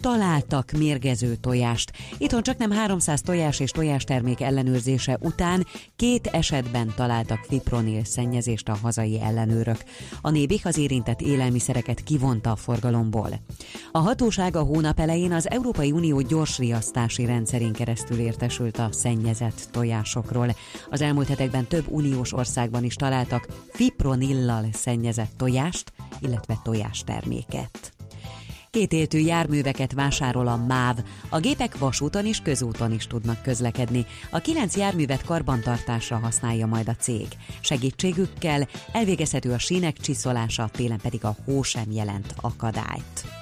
Találtak mérgező tojást. Itthon csak nem 300 tojás és tojástermék ellenőrzése után két esetben találtak fipronil szennyezést a hazai ellenőrök. A nébik az érintett élelmiszereket kivonta a forgalomból. A hatóság a hónap elején az Európai Unió gyors riasztási rendszerén keresztül értesült a szennyezett tojásokról. Az elmúlt hetekben több uniós országban is találtak fipronillal szennyezett tojást, illetve tojásterméket. Kétéltű járműveket vásárol a MÁV. A gépek vasúton és közúton is tudnak közlekedni. A kilenc járművet karbantartásra használja majd a cég. Segítségükkel elvégezhető a sínek csiszolása, télen pedig a hó sem jelent akadályt.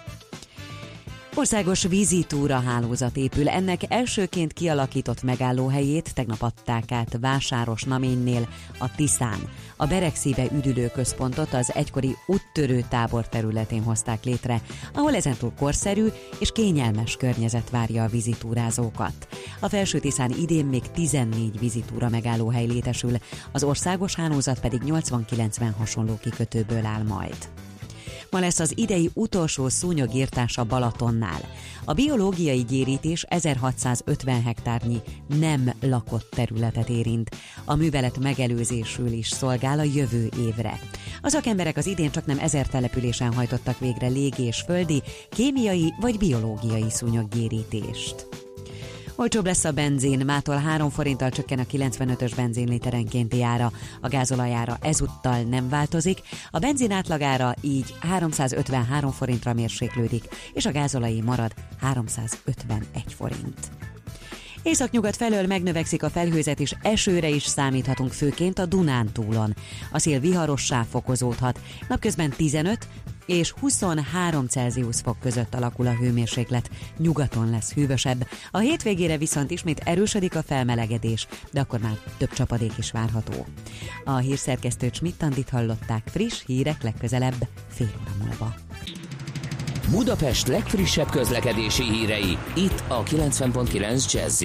Országos vízitúra hálózat épül. Ennek elsőként kialakított megállóhelyét tegnap adták át Vásáros Naménynél a Tiszán. A Beregszíve üdülő központot az egykori úttörő tábor területén hozták létre, ahol ezentúl korszerű és kényelmes környezet várja a vízitúrázókat. A Felső Tiszán idén még 14 vízitúra megállóhely létesül, az országos hálózat pedig 80-90 hasonló kikötőből áll majd. Ma lesz az idei utolsó szúnyogírtás a Balatonnál. A biológiai gyérítés 1650 hektárnyi nem lakott területet érint. A művelet megelőzésül is szolgál a jövő évre. A szakemberek az idén csak nem ezer településen hajtottak végre légi és földi, kémiai vagy biológiai szúnyoggyérítést. Olcsóbb lesz a benzin, mától 3 forinttal csökken a 95-ös benzinliterenkénti ára, a gázolajára ezúttal nem változik, a benzin átlagára így 353 forintra mérséklődik, és a gázolai marad 351 forint. Északnyugat felől megnövekszik a felhőzet, és esőre is számíthatunk főként a Dunántúlon. A szél viharossá fokozódhat, napközben 15, és 23 Celsius fok között alakul a hőmérséklet. Nyugaton lesz hűvösebb. A hétvégére viszont ismét erősödik a felmelegedés, de akkor már több csapadék is várható. A hírszerkesztőt Schmidt-Tandit hallották friss hírek legközelebb fél óra múlva. Budapest legfrissebb közlekedési hírei itt a 90.9 jazz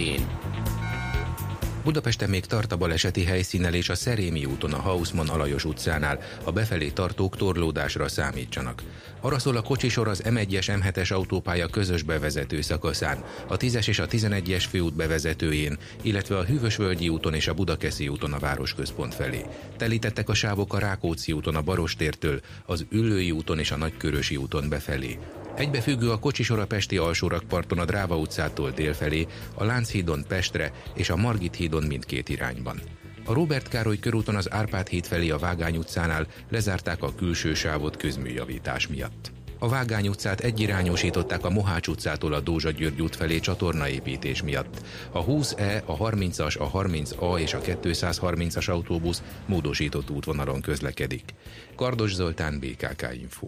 Budapesten még tart a baleseti helyszínnel és a Szerémi úton a Hausmann Alajos utcánál a befelé tartók torlódásra számítsanak. Arra szól a kocsisor az M1-es M7-es autópálya közös bevezető szakaszán, a 10-es és a 11-es főút bevezetőjén, illetve a Hűvösvölgyi úton és a Budakeszi úton a városközpont felé. Telítettek a sávok a Rákóczi úton a Barostértől, az Üllői úton és a Nagykörösi úton befelé. Egybefüggő a kocsisor a Pesti alsórakparton a Dráva utcától délfelé, a Lánchídon Pestre és a Margit hídon mindkét irányban. A Robert Károly körúton az Árpád híd felé a Vágány utcánál lezárták a külső sávot közműjavítás miatt. A Vágány utcát egyirányosították a Mohács utcától a Dózsa György út felé csatornaépítés miatt. A 20E, a 30-as, a 30A és a 230-as autóbusz módosított útvonalon közlekedik. Kardos Zoltán, BKK Info.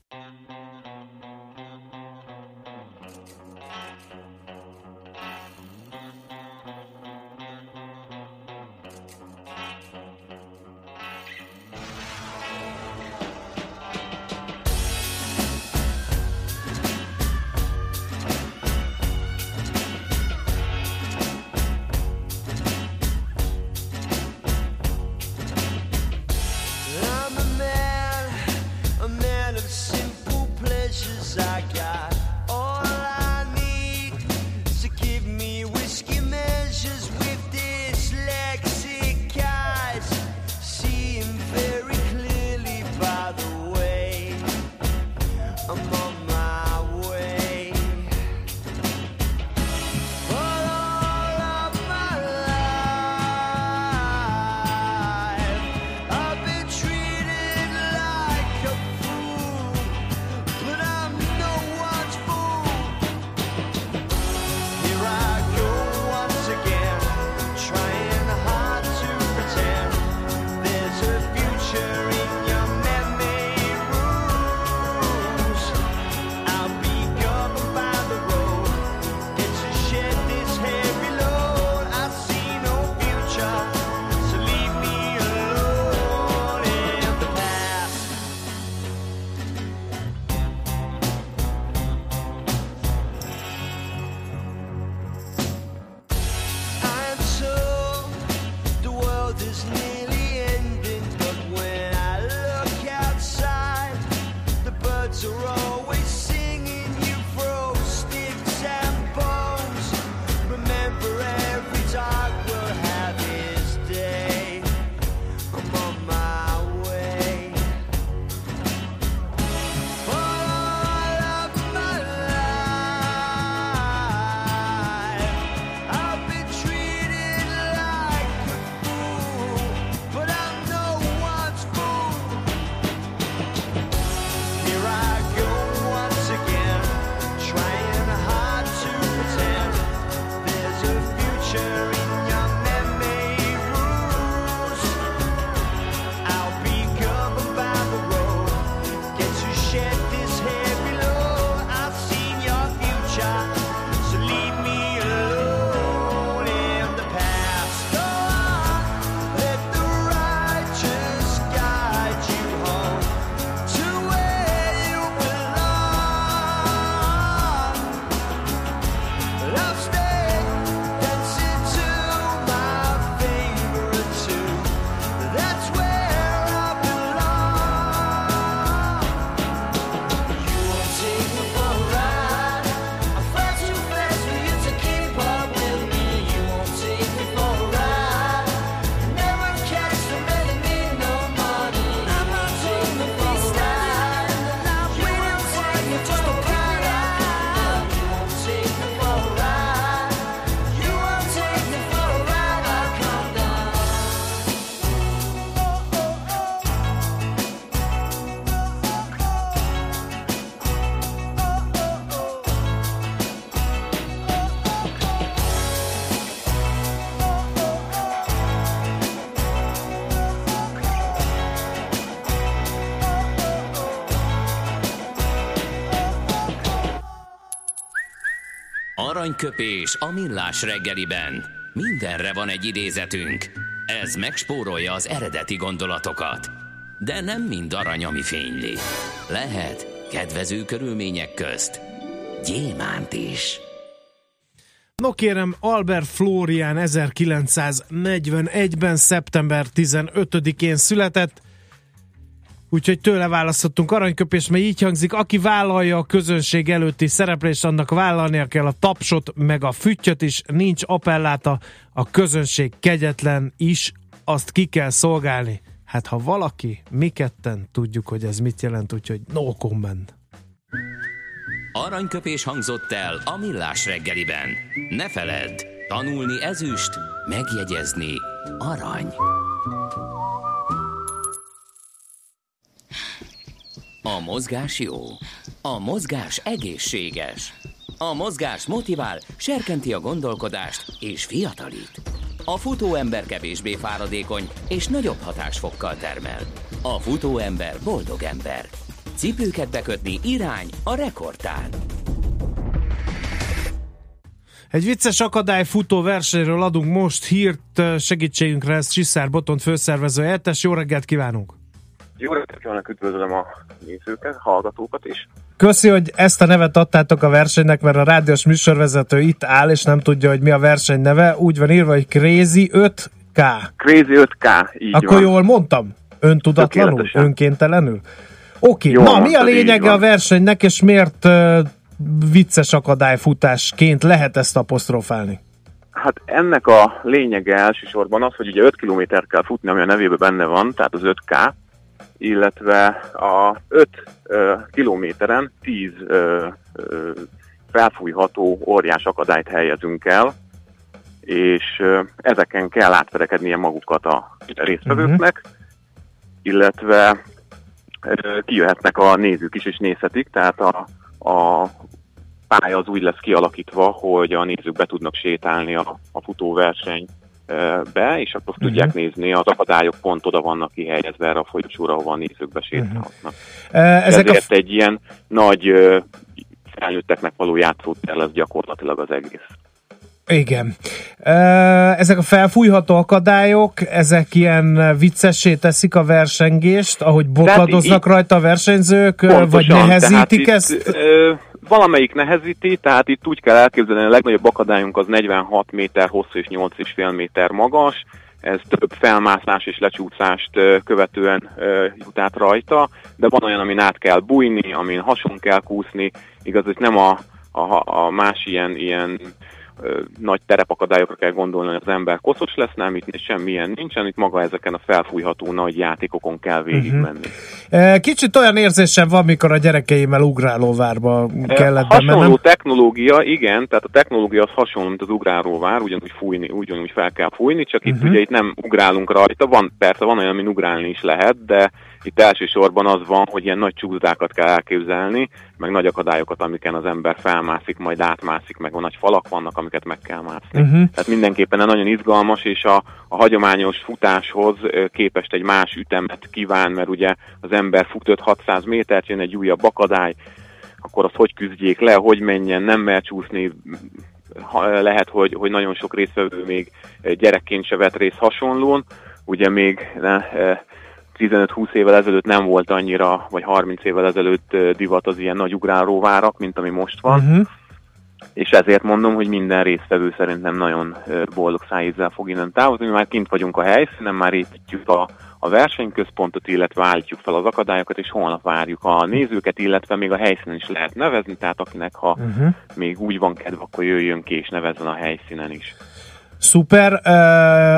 Aranyköpés a millás reggeliben. Mindenre van egy idézetünk. Ez megspórolja az eredeti gondolatokat. De nem mind arany, ami fényli. Lehet kedvező körülmények közt gyémánt is. No kérem, Albert Florian 1941-ben, szeptember 15-én született, úgyhogy tőle választottunk aranyköpést, mert így hangzik, aki vállalja a közönség előtti szereplést, annak vállalnia kell a tapsot, meg a füttyöt is, nincs appelláta, a közönség kegyetlen is, azt ki kell szolgálni. Hát ha valaki, mi ketten tudjuk, hogy ez mit jelent, úgyhogy no comment. Aranyköpés hangzott el a millás reggeliben. Ne feledd, tanulni ezüst, megjegyezni arany. A mozgás jó. A mozgás egészséges. A mozgás motivál, serkenti a gondolkodást és fiatalít. A futóember kevésbé fáradékony és nagyobb hatásfokkal termel. A futóember boldog ember. Cipőket bekötni irány a rekordtán. Egy vicces akadály futó versenyről adunk most hírt segítségünkre, ez Csiszár Botont főszervező Eltes. Jó reggelt kívánunk! Jó reggelt üdvözlöm a nézőket, hallgatókat is. Köszi, hogy ezt a nevet adtátok a versenynek, mert a rádiós műsorvezető itt áll, és nem tudja, hogy mi a verseny neve. Úgy van írva, hogy Crazy 5K. Crazy 5K, így Akkor van. jól mondtam? Öntudatlanul? Önkéntelenül? Oké, Jól na mi a lényege a versenynek, és miért uh, vicces akadályfutásként lehet ezt apostrofálni? Hát ennek a lényege elsősorban az, hogy ugye 5 kilométer kell futni, ami a nevében benne van, tehát az 5K, illetve a 5 ö, kilométeren 10 ö, ö, felfújható óriás akadályt helyezünk el, és ezeken kell átverekednie magukat a résztvevőknek, illetve ö, kijöhetnek a nézők is, és nézhetik, tehát a, a pálya az úgy lesz kialakítva, hogy a nézők be tudnak sétálni a, a futóverseny be, és akkor uh-huh. tudják nézni, az akadályok pont oda vannak kihelyezve erre a folyosóra, ahol a nézők besétálhatnak. Uh, ezek a Ezért egy ilyen nagy felnőtteknek való játszótér lesz gyakorlatilag az egész. Igen. Ezek a felfújható akadályok, ezek ilyen viccessé teszik a versengést, ahogy bokadoznak így- rajta a versenyzők, vagy Pontosan, tehát nehezítik itt, ezt? Ö, valamelyik nehezíti, tehát itt úgy kell elképzelni, a legnagyobb akadályunk az 46 méter hosszú és 8,5 méter magas, ez több felmászás és lecsúszást követően jut át rajta, de van olyan, amin át kell bújni, amin hason kell kúszni, igaz, hogy nem a, a, a más ilyen, ilyen nagy terepakadályokra kell gondolni, hogy az ember koszos lesz, nem, itt semmilyen nincsen, itt maga ezeken a felfújható nagy játékokon kell végigmenni. Ö, Kicsit olyan érzésem van, mikor a gyerekeimmel ugrálóvárba kellett Hasonló bemennem. technológia, igen, tehát a technológia az hasonló, mint az ugrálóvár, ugyanúgy fújni, ugyanúgy fel kell fújni, csak itt Mhm. ugye itt nem ugrálunk rajta, van, persze van olyan, amin ugrálni is lehet, de itt elsősorban az van, hogy ilyen nagy csúszdákat kell elképzelni, meg nagy akadályokat, amiken az ember felmászik, majd átmászik, meg van nagy falak vannak, amiket meg kell mászni. Mhm. Tehát mindenképpen nagyon izgalmas, és a, a hagyományos futáshoz képest egy más ütemet kíván, mert ugye az ember fut 5-600 métert, jön egy újabb akadály, akkor azt hogy küzdjék le, hogy menjen, nem mer csúszni, lehet, hogy, hogy nagyon sok résztvevő még gyerekként se vett részt hasonlón, ugye még ne, 15-20 évvel ezelőtt nem volt annyira, vagy 30 évvel ezelőtt divat az ilyen nagy ugráróvárak, mint ami most van, Uh-huh. és ezért mondom, hogy minden résztvevő szerintem nagyon boldog szájízzel fog innen távozni. Mi már kint vagyunk a helyszínen, már építjük a, a versenyközpontot, illetve állítjuk fel az akadályokat, és holnap várjuk a nézőket, illetve még a helyszínen is lehet nevezni, tehát akinek ha Uh-huh. még úgy van kedve, akkor jöjjön ki és nevezzen a helyszínen is. Szuper.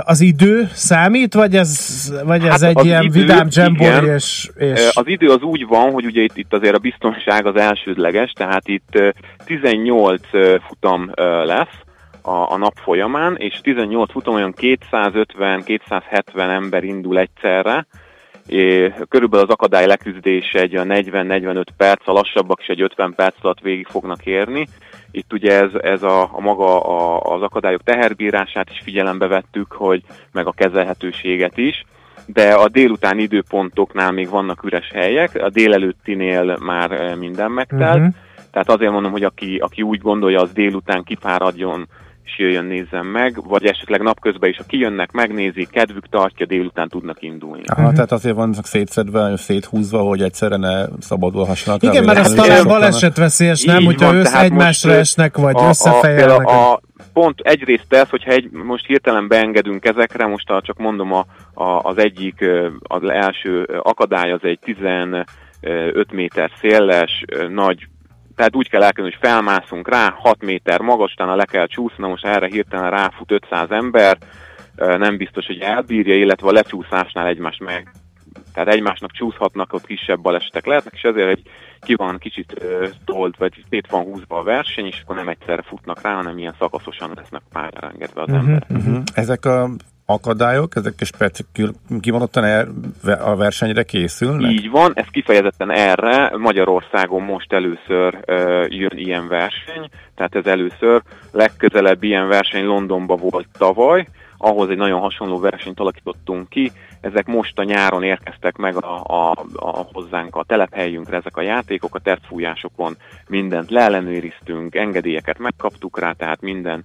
Az idő számít, vagy ez, vagy ez Hát egy ilyen idő, vidám dzsembori, és, és Az idő az úgy van, hogy ugye itt, itt azért a biztonság az elsődleges, tehát itt ö, 18 ö, futam lesz a, a nap folyamán, és 18 futam olyan 250-270 ember indul egyszerre, és körülbelül az akadály leküzdése egy olyan 40-45 perc, a lassabbak is egy 50 perc alatt végig fognak érni. Itt ugye ez, ez a, a maga a, az akadályok teherbírását is figyelembe vettük, hogy meg a kezelhetőséget is, de a délutáni időpontoknál még vannak üres helyek, a délelőttinél már eh, minden megtelt, Mhm. Tehát azért mondom, hogy aki, aki úgy gondolja, az délután kifáradjon, és jöjjön, nézzen meg, vagy esetleg napközben is, ha kijönnek, megnézik, kedvük tartja, délután tudnak indulni. Aha, tehát azért van szétszedve, széthúzva, hogy egyszerre ne szabadulhassanak. Igen, mert az talán balesetveszélyes, nem? Hogyha össze egymásra most, esnek, vagy a, összefejelnek. A, a, pont egyrészt ez, hogyha egy, most hirtelen beengedünk ezekre, most a, csak mondom, a, a, az egyik, az első akadály az egy 15 méter széles, nagy tehát úgy kell elkezdeni, hogy felmászunk rá, 6 méter magas, utána le kell csúszni, most erre hirtelen ráfut 500 ember, nem biztos, hogy elbírja, illetve a lecsúszásnál egymást meg, tehát egymásnak csúszhatnak, ott kisebb balesetek lehetnek, és ezért egy ki van kicsit tolt, vagy szét van húzva a verseny, és akkor nem egyszerre futnak rá, hanem ilyen szakaszosan lesznek pályára engedve az uh-huh, ember. Uh-huh. Ezek a akadályok, ezek speciál, kimondottan er, a versenyre készülnek? Így van, ez kifejezetten erre. Magyarországon most először uh, jön ilyen verseny, tehát ez először legközelebb ilyen verseny Londonban volt tavaly, ahhoz egy nagyon hasonló versenyt alakítottunk ki. Ezek most a nyáron érkeztek meg a, a, a hozzánk a telephelyünkre ezek a játékok, a tercfújásokon mindent leellenőriztünk, engedélyeket megkaptuk rá, tehát minden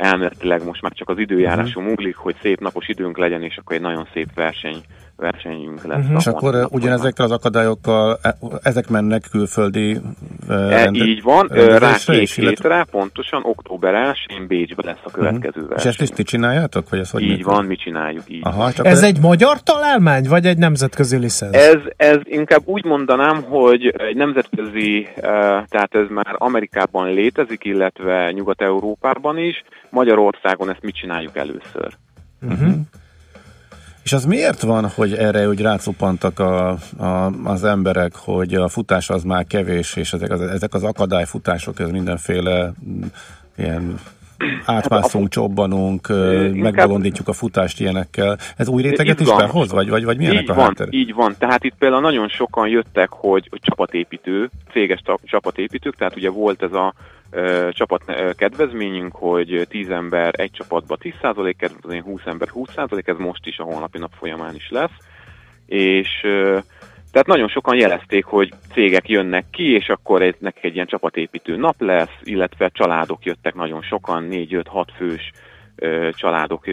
elméletileg most már csak az időjárású uh-huh. múlik, hogy szép napos időnk legyen, és akkor egy nagyon szép verseny versenyünk lesz. Uh-huh. És akkor uh, ugyanezekkel az akadályokkal, e, ezek mennek külföldi rende, e, Így van, rá két hétre, pontosan október 1-én Bécsbe lesz a következő uh-huh. verseny. És ezt is ti csináljátok? Vagy ez hogy így van, mi csináljuk így. Aha, csak ez egy magyar találmány, vagy egy nemzetközi licensz? Ez, ez inkább úgy mondanám, hogy egy nemzetközi, tehát ez már Amerikában létezik, illetve Nyugat-Európában is, Magyarországon ezt mit csináljuk először. Uh-huh. És az miért van, hogy erre úgy rácupantak a, a, az emberek, hogy a futás az már kevés, és ezek az, ezek az akadályfutások, ez mindenféle mm, ilyen átmászunk, csobbanunk, megbolondítjuk a futást ilyenekkel. Ez új réteget is behoz, vagy, vagy, vagy milyenek így a van, háttér? Így van, tehát itt például nagyon sokan jöttek, hogy, hogy csapatépítő, céges csapatépítők, tehát ugye volt ez a csapat kedvezményünk, hogy 10 ember egy csapatba 10% kedvezmény, 20 ember 20%, ez most is a holnapi nap folyamán is lesz, és tehát nagyon sokan jelezték, hogy cégek jönnek ki, és akkor egy, nekik egy ilyen csapatépítő nap lesz, illetve családok jöttek nagyon sokan, 4-5-6 fős családok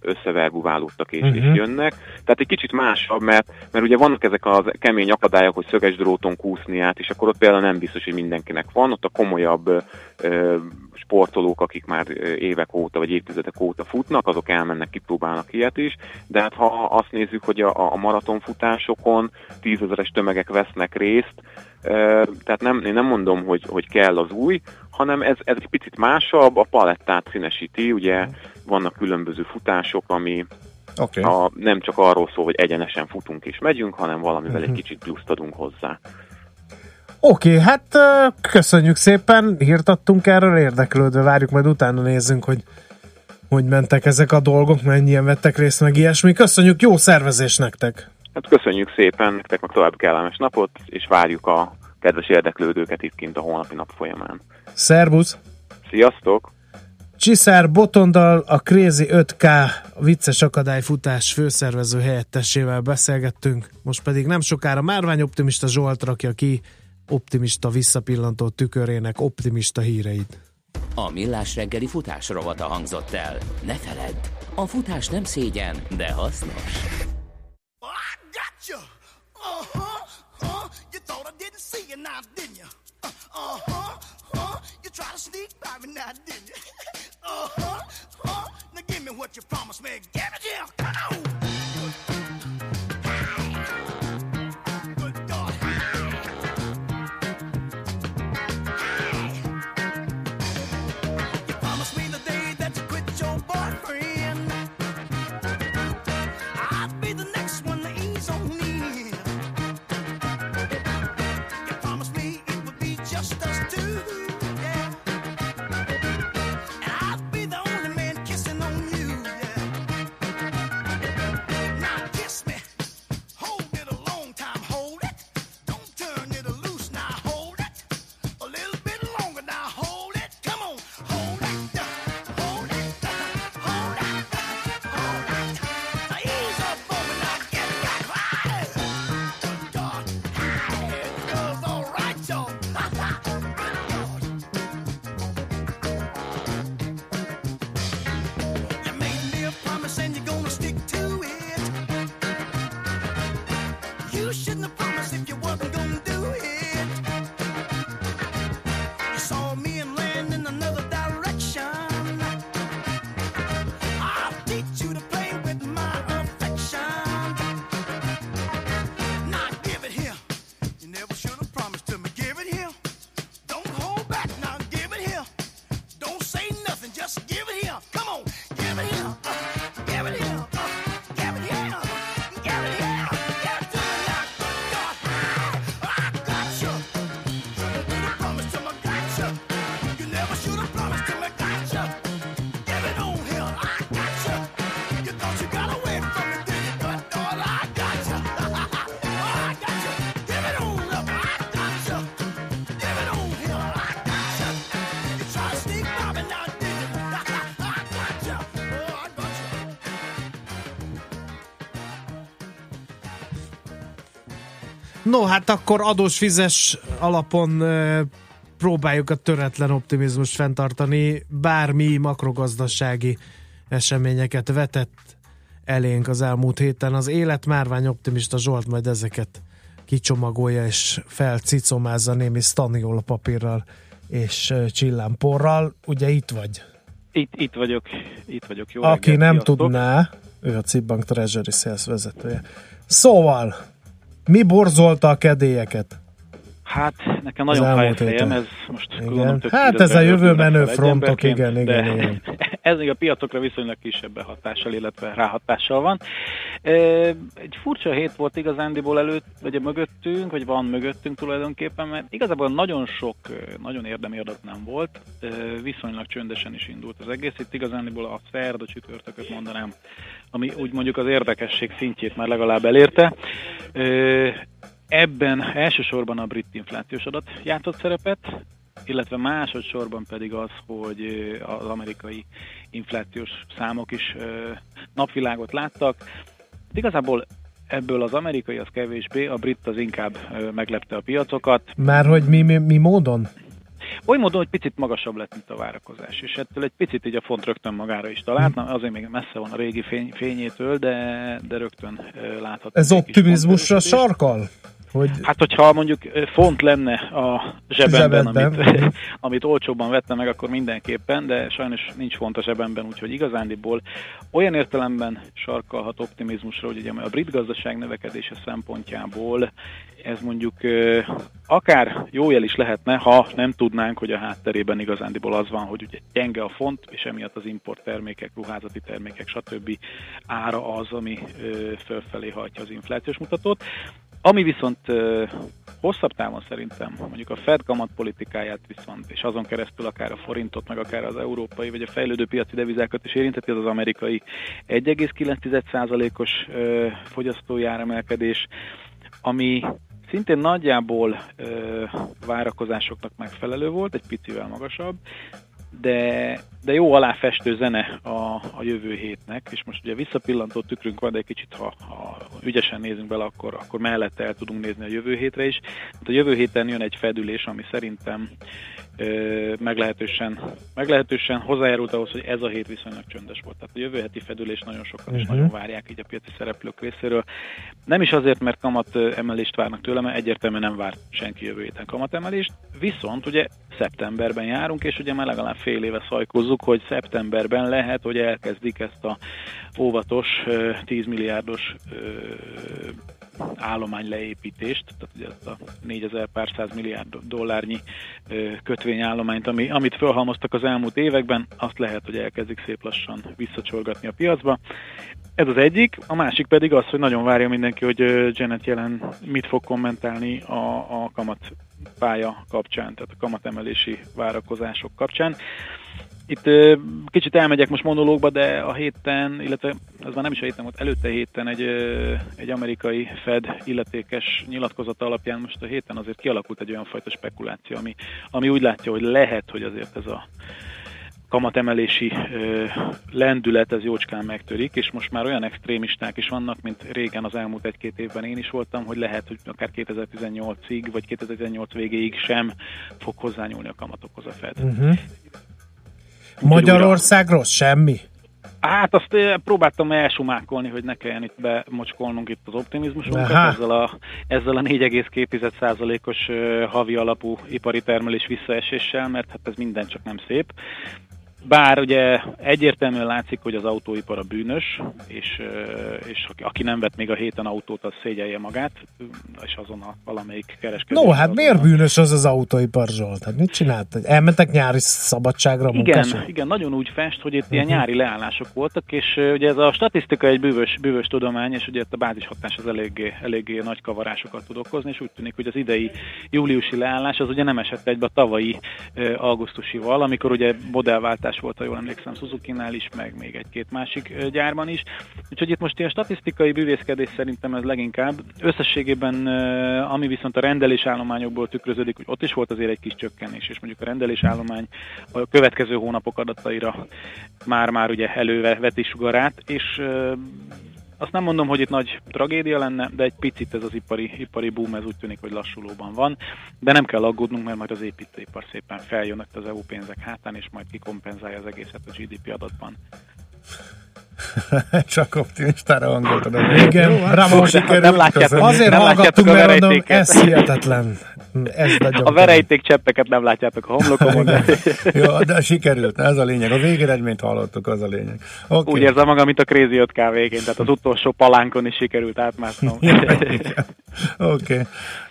összeverbuválódtak és, uh-huh. és mhm. jönnek. Tehát egy kicsit másabb, mert, mert ugye vannak ezek a kemény akadályok, hogy szöges dróton kúszni át, és akkor ott például nem biztos, hogy mindenkinek van. Ott a komolyabb ö, sportolók, akik már évek óta vagy évtizedek óta futnak, azok elmennek, kipróbálnak ilyet is, de hát ha azt nézzük, hogy a, a maratonfutásokon tízezeres tömegek vesznek részt, tehát nem, én nem mondom, hogy, hogy kell az új, hanem ez, ez egy picit másabb, a palettát színesíti, ugye vannak különböző futások, ami okay. a, nem csak arról szól, hogy egyenesen futunk és megyünk, hanem valamivel uh-huh. egy mhm. kicsit pluszt adunk hozzá. Oké, okay, hát köszönjük szépen, hírt adtunk erről, érdeklődve várjuk, majd utána nézzünk, hogy hogy mentek ezek a dolgok, mennyien vettek részt, meg ilyesmi. Köszönjük, jó szervezés nektek! Hát köszönjük szépen, nektek meg tovább kellemes napot, és várjuk a kedves érdeklődőket itt kint a holnapi nap folyamán. Szerbusz! Sziasztok! Csiszár Botondal, a Crazy 5K vicces akadályfutás főszervező helyettesével beszélgettünk, most pedig nem sokára Márvány Optimista Zsolt rakja ki optimista visszapillantó tükörének optimista híreit. A Millás reggeli futás rovata hangzott el. Ne feledd, a futás nem szégyen, de hasznos. Uh-huh, you thought I didn't see you now, didn't you? Uh-huh, you tried to sneak by me now, didn't you? uh-huh, now give me what you promised me. Give it here, No, hát akkor adós-fizes alapon próbáljuk a töretlen optimizmust fenntartani, bármi makrogazdasági eseményeket vetett elénk az elmúlt héten. Az élet márvány optimista Zsolt majd ezeket kicsomagolja és felcicomázza némi staniol papírral és csillámporral. Ugye itt vagy? Itt, itt vagyok, itt vagyok. Jó Aki reggelt, nem sziasztok. tudná, ő a Cibbank Treasury Sales vezetője. Szóval, mi borzolta a kedélyeket? Hát, nekem nagyon fáj a fejem, ez most Igen. gondolom több Hát ez a jövő menő frontok, igen, igen, igen. ez még a piacokra viszonylag kisebb hatással, illetve ráhatással van. Egy furcsa hét volt igazándiból előtt, vagy a mögöttünk, vagy van mögöttünk tulajdonképpen, mert igazából nagyon sok, nagyon érdemi adat nem volt, viszonylag csöndesen is indult az egész. Itt igazándiból a szerda csütörtököt mondanám, ami úgy mondjuk az érdekesség szintjét már legalább elérte. Ebben elsősorban a brit inflációs adat játszott szerepet, illetve másodszorban pedig az, hogy az amerikai inflációs számok is napvilágot láttak. Igazából ebből az amerikai az kevésbé, a brit az inkább meglepte a piacokat. Már hogy mi, mi, mi módon? Oly módon, hogy picit magasabb lett, mint a várakozás, és ettől egy picit így a font rögtön magára is talált, Na, azért még messze van a régi fény, fényétől, de, de rögtön látható. Ez optimizmusra sarkal? Hogy Hát, hogyha mondjuk font lenne a zsebemben, Zsebedben. amit, amit olcsóbban vettem meg, akkor mindenképpen, de sajnos nincs font a zsebemben, úgyhogy igazándiból olyan értelemben sarkalhat optimizmusra, hogy ugye a brit gazdaság növekedése szempontjából ez mondjuk akár jó jel is lehetne, ha nem tudnánk, hogy a hátterében igazándiból az van, hogy ugye gyenge a font, és emiatt az import termékek, ruházati termékek, stb. ára az, ami fölfelé hajtja az inflációs mutatót. Ami viszont hosszabb távon szerintem mondjuk a Fed kamatpolitikáját viszont, és azon keresztül akár a forintot, meg akár az európai, vagy a fejlődő piaci devizákat is érintheti, az az amerikai 1,9%-os ö, fogyasztói áremelkedés, ami szintén nagyjából ö, várakozásoknak megfelelő volt, egy picivel magasabb, de, de jó aláfestő zene a, a jövő hétnek, és most ugye visszapillantó tükrünk van, de egy kicsit, ha, ha ügyesen nézünk bele, akkor, akkor mellette el tudunk nézni a jövő hétre is. Hát a jövő héten jön egy fedülés, ami szerintem meglehetősen, meglehetősen hozzájárult ahhoz, hogy ez a hét viszonylag csöndes volt. Tehát a jövő heti fedülés nagyon sokan is Mhm. nagyon várják így a piaci szereplők részéről. Nem is azért, mert kamat emelést várnak tőlem, mert egyértelműen nem vár senki jövő héten kamatemelést, viszont ugye szeptemberben járunk, és ugye már legalább fél éve szajkozzuk, hogy szeptemberben lehet, hogy elkezdik ezt a óvatos ö, 10 milliárdos állomány leépítést, tehát ugye ezt a 4000 pár száz milliárd dollárnyi kötvényállományt, ami, amit felhalmoztak az elmúlt években, azt lehet, hogy elkezdik szép lassan visszacsorgatni a piacba. Ez az egyik, a másik pedig az, hogy nagyon várja mindenki, hogy Janet jelen mit fog kommentálni a, a kamat pálya kapcsán, tehát a kamatemelési várakozások kapcsán. Itt kicsit elmegyek most monológba, de a héten, illetve ez már nem is a héten volt, előtte héten egy, egy amerikai Fed illetékes nyilatkozata alapján most a héten azért kialakult egy olyan fajta spekuláció, ami, ami úgy látja, hogy lehet, hogy azért ez a kamatemelési ö, lendület ez jócskán megtörik, és most már olyan extrémisták is vannak, mint régen az elmúlt egy-két évben én is voltam, hogy lehet, hogy akár 2018-ig, vagy 2018 végéig sem fog hozzányúlni a kamatokhoz a Fed. Uh-huh. Magyarország rossz? Semmi? Hát azt eh, próbáltam elsumákolni, hogy ne kelljen itt bemocskolnunk itt az optimizmusunkat Aha. ezzel a, ezzel a 4,2%-os eh, havi alapú ipari termelés visszaeséssel, mert hát ez minden csak nem szép. Bár ugye egyértelműen látszik, hogy az autóipar a bűnös, és, és aki- nem vett még a héten autót, az szégyelje magát, és azon a valamelyik kereskedő. No, hát miért bűnös az az autóipar, Zsolt? Hát mit csinált? Elmentek nyári szabadságra Igen, munkások? igen, nagyon úgy fest, hogy itt ilyen Mhm. nyári leállások voltak, és ugye ez a statisztika egy bűvös, bűvös tudomány, és ugye itt a bázishatás az eléggé, eléggé nagy kavarásokat tud okozni, és úgy tűnik, hogy az idei júliusi leállás az ugye nem esett egybe a tavalyi augusztusival, amikor ugye modellváltás volt, ha jól emlékszem, Suzuki-nál is, meg még egy-két másik gyárban is. Úgyhogy itt most ilyen statisztikai bűvészkedés szerintem ez leginkább. Összességében, ami viszont a rendelésállományokból tükröződik, hogy ott is volt azért egy kis csökkenés, és mondjuk a rendelésállomány a következő hónapok adataira már-már ugye előveti sugarát, és azt nem mondom, hogy itt nagy tragédia lenne, de egy picit ez az ipari, ipari boom, ez úgy tűnik, hogy lassulóban van, de nem kell aggódnunk, mert majd az építőipar szépen feljön az EU pénzek hátán, és majd kikompenzálja az egészet a GDP adatban. Csak optimistára hangoltad. Igen, Jó, hát jól sikerült. nem Köszönjük. látjátok- Azért nem hallgattunk, látjátok a mert mondom, ez hihetetlen. Ez nagyon A verejték cseppeket nem látjátok a homlokomon, de Jó, de sikerült, ez a lényeg. A végeredményt hallottuk, az a lényeg. Okay. úgy érzem magam, mint a Crazy 5K végén, tehát az utolsó palánkon is sikerült átmásznom. Oké. Okay.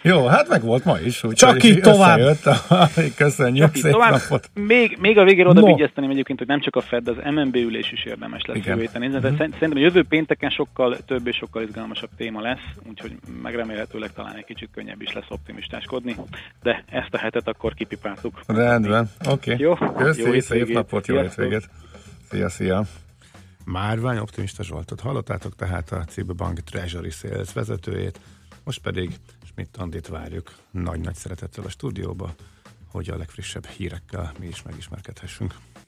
Jó, hát meg volt ma is. Úgy, Csak így tovább. Köszönjük, Csak így szép tovább. napot. Még, még a végére oda No. egyébként, hogy nem csak a Fed, az MNB ülés is érdemes lesz Héten nézni. De szerint- Szerintem a jövő pénteken sokkal több és sokkal izgalmasabb téma lesz, úgyhogy megremélhetőleg talán egy kicsit könnyebb is lesz optimistáskodni, de ezt a hetet akkor kipipáltuk. Rendben, oké. Jó? Köszi, Jó szép napot, jó hétvégét. Szia, szia. Márvány optimista Zsoltot hallottátok, tehát a CB Bank Treasury Sales vezetőjét, most pedig Schmidt Andit várjuk nagy-nagy szeretettel a stúdióba, hogy a legfrissebb hírekkel mi is megismerkedhessünk.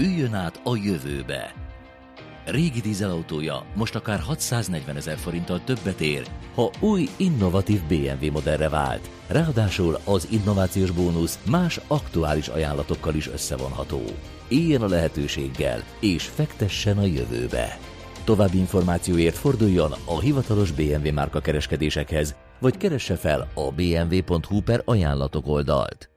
Üljön át a jövőbe. Régi dízelautója most akár 640 ezer forinttal többet ér, ha új, innovatív BMW modellre vált. Ráadásul az innovációs bónusz más aktuális ajánlatokkal is összevonható. Éljen a lehetőséggel, és fektessen a jövőbe. További információért forduljon a hivatalos BMW márka kereskedésekhez, vagy keresse fel a bmw.hu per ajánlatok oldalt.